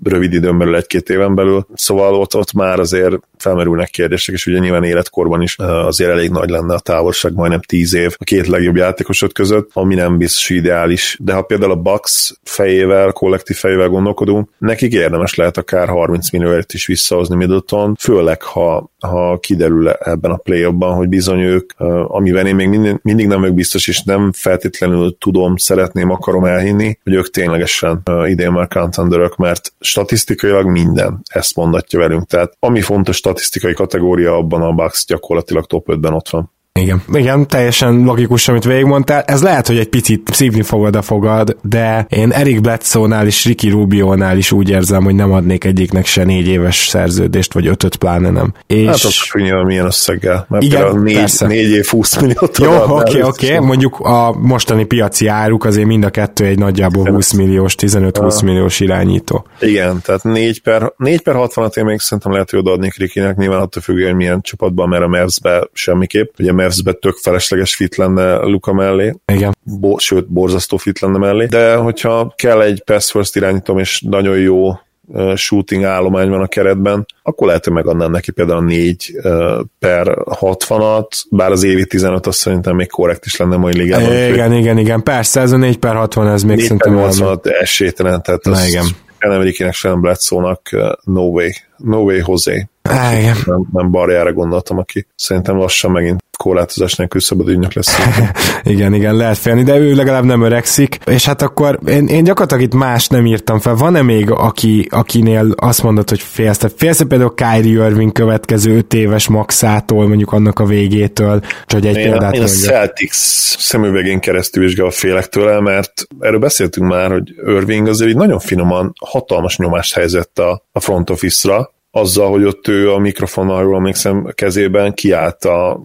rövid időn belül, egy-két éven belül, szóval ott, ott már azért felmerülnek kérdések, és ugye nyilván életkorban is azért elég nagy lenne a távolság, majdnem 10 év a két legjobb játékosod között, ami nem biztos ideális. De ha például a Bucks fejével, kollektív fejével gondolkodunk, nekik érdemes lehet akár 30 millióért is visszahozni Middleton, főleg ha, ha kiderül ebben a play hogy bizony ők, amiben én még mindig, mindig nem vagyok biztos, és nem feltétlenül tudom, szeretném, akarom elhinni, hogy ők ténylegesen idén már contenderök, mert statisztikailag minden ezt mondatja velünk. Tehát ami fontos statisztikai kategória, abban a Bucks gyakorlatilag top 5-ben ott van. Igen, igen, teljesen logikus, amit végigmondtál. Ez lehet, hogy egy picit szívni fogod a fogad, de én Eric Bledsoe-nál és Ricky Rubio-nál is úgy érzem, hogy nem adnék egyiknek se négy éves szerződést, vagy ötöt pláne nem. És... Hát az hogy milyen összeggel. Mert igen, négy, persze. négy év 20 milliót Jó, oké, oké, okay. mondjuk a mostani piaci áruk azért mind a kettő egy nagyjából 20 milliós, 15-20 milliós irányító. Igen, tehát 4 per, 4 per 60-at én még szerintem lehet, hogy odaadnék Rikinek, nyilván attól függően, hogy milyen csapatban, mert a Mavs-be semmiképp. Ugye Mavs-be tök felesleges fit lenne Luka mellé. Igen. Bo- sőt, borzasztó fit lenne mellé. De hogyha kell egy pass first irányítom, és nagyon jó shooting állomány van a keretben, akkor lehet, hogy megadnám neki például 4 per 60-at, bár az évi 15 azt szerintem még korrekt is lenne mai ligában. Igen, igen, igen, persze, ez a 4 per 60, ez még 4 szerintem... 4 per 80 esélytelen, tehát az igen. Amerikinek sem Bledsoe-nak no way, no way Jose. igen. Nem, nem barjára gondoltam, aki szerintem lassan megint korlátozás nélkül szabad ügynök lesz. igen, igen, lehet félni, de ő legalább nem öregszik, és hát akkor én, én gyakorlatilag itt más nem írtam fel. Van-e még, aki, akinél azt mondod, hogy félsz? Tehát félsz például Kyrie Irving következő öt éves maxától, mondjuk annak a végétől, csak egy én, példát Én a Celtics szemüvegén keresztül vizsgál félek tőle, mert erről beszéltünk már, hogy Irving azért így nagyon finoman hatalmas nyomást helyezett a, a front office-ra, azzal, hogy ott ő a mikrofonnal, jól emlékszem, kezében kiállt a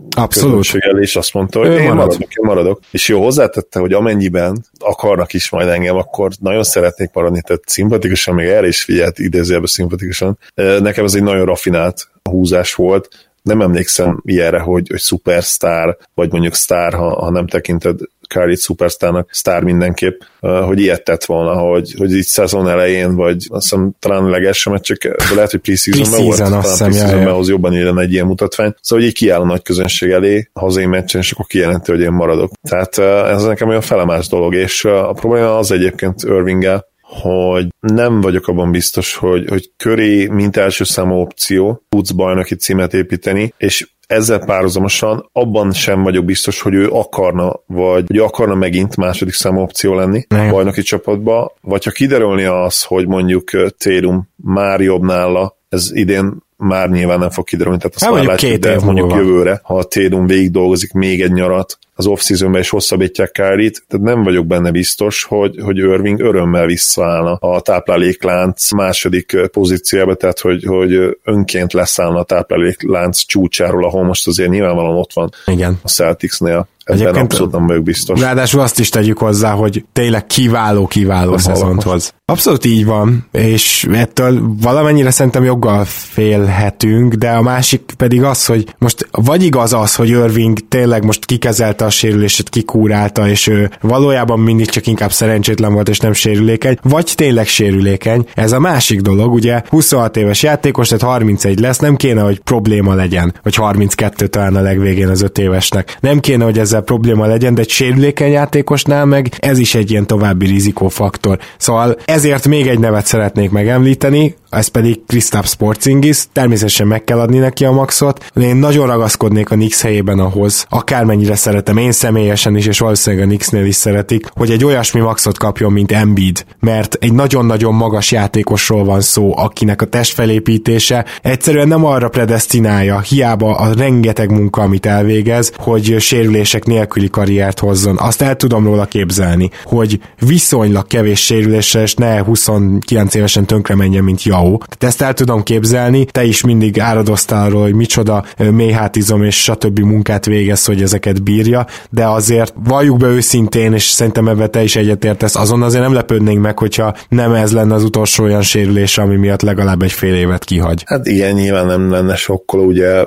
elé, és azt mondta, hogy ő én marad. maradok, én maradok. És jó, hozzátette, hogy amennyiben akarnak is majd engem, akkor nagyon szeretnék maradni, tehát szimpatikusan, még erre is figyelt, idézőjelben szimpatikusan. Nekem ez egy nagyon rafinált húzás volt, nem emlékszem ilyenre, hogy, hogy szupersztár, vagy mondjuk sztár, ha, ha nem tekinted Kyrie szupersztárnak, sztár mindenképp, hogy ilyet tett volna, hogy, hogy így szezon elején, vagy azt hiszem talán legelső meccsek, de lehet, hogy pre-seasonben volt, talán pre-seasonben hoz jobban írni egy ilyen mutatvány. Szóval, hogy így kiáll a nagy közönség elé hazai meccsen, és akkor kijelenti, hogy én maradok. Tehát ez nekem olyan felemás dolog, és a probléma az egyébként Irvinggel, hogy nem vagyok abban biztos, hogy, hogy köré, mint első számú opció tudsz bajnoki címet építeni, és ezzel párhuzamosan abban sem vagyok biztos, hogy ő akarna, vagy hogy akarna megint második számú opció lenni Nem. bajnoki csapatba, vagy ha kiderülni az, hogy mondjuk Térum már jobb nála, ez idén már nyilván nem fog kiderülni, tehát azt hát már látjuk, de mondjuk múlva. jövőre, ha a Térum végig dolgozik még egy nyarat, az off-seasonben is hosszabbítják Kárit, tehát nem vagyok benne biztos, hogy, hogy Irving örömmel visszaállna a tápláléklánc második pozíciába, tehát hogy, hogy önként leszállna a tápláléklánc csúcsáról, ahol most azért nyilvánvalóan ott van Igen. a Celticsnél. Ebben Egyébként abszolút nem vagyok biztos. Ráadásul azt is tegyük hozzá, hogy tényleg kiváló-kiváló szezont hoz. Abszolút így van, és ettől valamennyire szerintem joggal félhetünk, de a másik pedig az, hogy most vagy igaz az, hogy Irving tényleg most kikezelte a sérülését, kikúrálta, és ő valójában mindig csak inkább szerencsétlen volt, és nem sérülékeny, vagy tényleg sérülékeny. Ez a másik dolog, ugye 26 éves játékos, tehát 31 lesz, nem kéne, hogy probléma legyen, vagy 32 talán a legvégén az 5 évesnek. Nem kéne, hogy ez ezzel probléma legyen, de egy sérülékeny játékosnál meg ez is egy ilyen további rizikófaktor. Szóval ezért még egy nevet szeretnék megemlíteni, ez pedig Kristaps Sportsingis, természetesen meg kell adni neki a maxot. Én nagyon ragaszkodnék a Knicks helyében ahhoz, akármennyire szeretem, én személyesen is, és valószínűleg a Knicksnél is szeretik, hogy egy olyasmi maxot kapjon, mint Embiid, mert egy nagyon-nagyon magas játékosról van szó, akinek a testfelépítése egyszerűen nem arra predestinálja, hiába a rengeteg munka, amit elvégez, hogy sérülések nélküli karriert hozzon. Azt el tudom róla képzelni, hogy viszonylag kevés sérüléssel, és ne 29 évesen tönkre menjen, mint Jau wow. Tehát ezt el tudom képzelni, te is mindig áradoztál arról, hogy micsoda méhátizom és stb. munkát végez, hogy ezeket bírja, de azért valljuk be őszintén, és szerintem ebben te is egyetértesz, azon azért nem lepődnénk meg, hogyha nem ez lenne az utolsó olyan sérülés, ami miatt legalább egy fél évet kihagy. Hát ilyen nyilván nem lenne sokkal, ugye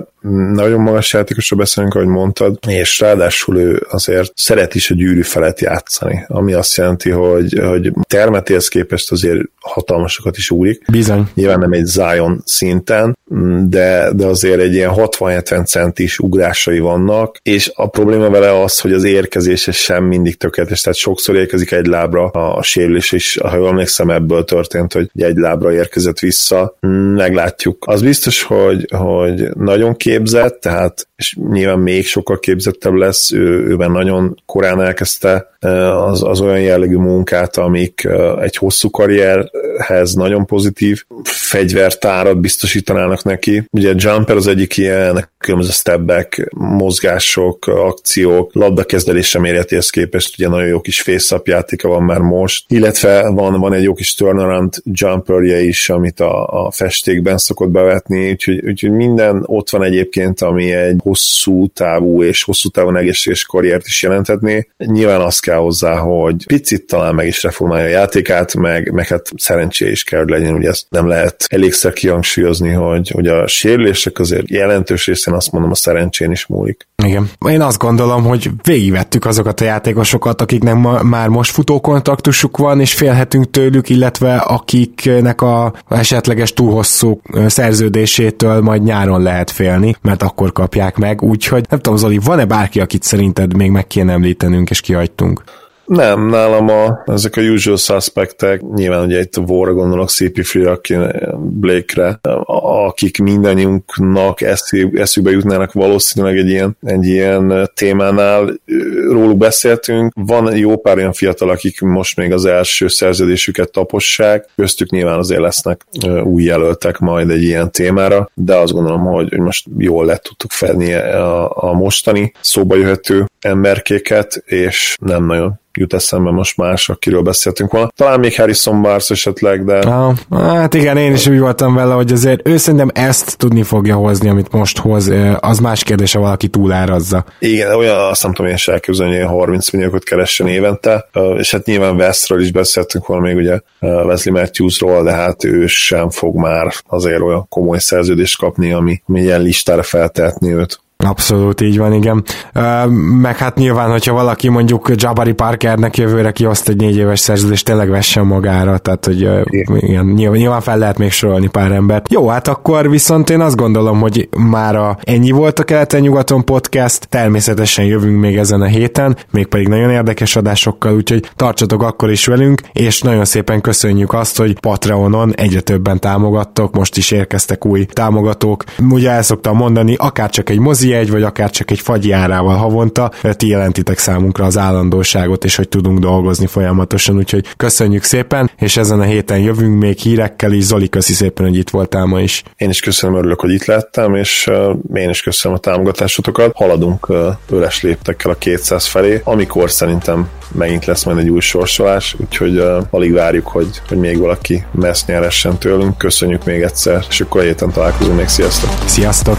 nagyon magas játékosra beszélünk, ahogy mondtad, és ráadásul ő azért szeret is a gyűrű felett játszani, ami azt jelenti, hogy, hogy termetéhez képest azért hatalmasokat is úrik. Bizony. Nyilván nem egy Zion szinten, de, de azért egy ilyen 60-70 centis ugrásai vannak, és a probléma vele az, hogy az érkezése sem mindig tökéletes, tehát sokszor érkezik egy lábra a sérülés, és ha jól emlékszem, ebből történt, hogy egy lábra érkezett vissza. Meglátjuk. Az biztos, hogy, hogy nagyon képzett, tehát és nyilván még sokkal képzettebb lesz, ő, őben nagyon korán elkezdte az, az olyan jellegű munkát, amik egy hosszú karrierhez nagyon pozitív fegyvertárat biztosítanának neki. Ugye Jumper az egyik ilyen, különböző stepback, mozgások, akciók, labdakezdelése méretéhez képest ugye nagyon jó kis face játéka van már most, illetve van, van egy jó kis turnaround jumperje is, amit a, a festékben szokott bevetni, úgyhogy, úgyhogy minden ott van egyébként, ami egy hosszú távú és hosszú távon egészséges karriert is jelenthetné. Nyilván azt kell hozzá, hogy picit talán meg is reformálja a játékát, meg, meg hát szerencsé is kell, hogy legyen, ugye ezt nem lehet elégszer kihangsúlyozni, hogy, hogy a sérülések azért jelentős részén azt mondom a szerencsén is múlik. Igen. Én azt gondolom, hogy végigvettük azokat a játékosokat, akiknek ma, már most futókontaktusuk van, és félhetünk tőlük, illetve akiknek a esetleges túl hosszú szerződésétől majd nyáron lehet félni, mert akkor kapják meg. Úgyhogy nem tudom, Zoli, van-e bárki, akit szerinted még meg kéne említenünk, és kihagytunk? Nem, nálam a, ezek a usual suspectek, nyilván ugye itt a Vóra gondolok, CP3, Blake-re, akik mindannyiunknak eszükbe jutnának valószínűleg egy ilyen, egy ilyen témánál. Róluk beszéltünk, van jó pár olyan fiatal, akik most még az első szerződésüket tapossák, köztük nyilván azért lesznek új jelöltek majd egy ilyen témára, de azt gondolom, hogy most jól le tudtuk fedni a, a mostani szóba jöhető emberkéket, és nem nagyon jut eszembe most más, akiről beszéltünk volna. Talán még Harrison Barnes esetleg, de... Ah, hát igen, én is úgy voltam vele, hogy azért ő szerintem ezt tudni fogja hozni, amit most hoz. Az más kérdés, ha valaki túlárazza. Igen, olyan azt nem tudom én is elképzelni, hogy 30 milliókat keressen évente, és hát nyilván Westről is beszéltünk volna még ugye Wesley Matthewsról, de hát ő sem fog már azért olyan komoly szerződést kapni, ami, ami ilyen listára feltehetni őt. Abszolút így van, igen. Meg hát nyilván, hogyha valaki mondjuk Jabari Parkernek jövőre kioszt egy négy éves szerződést, tényleg vessen magára, tehát hogy igen, nyilván, nyilván fel lehet még sorolni pár embert. Jó, hát akkor viszont én azt gondolom, hogy már a ennyi volt a Keleten-nyugaton podcast, természetesen jövünk még ezen a héten, mégpedig nagyon érdekes adásokkal, úgyhogy tartsatok akkor is velünk, és nagyon szépen köszönjük azt, hogy Patreonon egyre többen támogattok, most is érkeztek új támogatók. Ugye el szoktam mondani, akár csak egy mozi egy vagy akár csak egy fagy árával havonta, ti jelentitek számunkra az állandóságot, és hogy tudunk dolgozni folyamatosan, úgyhogy köszönjük szépen, és ezen a héten jövünk még hírekkel is. Zoli, köszi szépen, hogy itt voltál ma is. Én is köszönöm, örülök, hogy itt lettem, és én is köszönöm a támogatásotokat. Haladunk öles léptekkel a 200 felé, amikor szerintem megint lesz majd egy új sorsolás, úgyhogy uh, alig várjuk, hogy, hogy még valaki messz nyeressen tőlünk. Köszönjük még egyszer, és akkor a héten találkozunk még. Sziasztok! Sziasztok!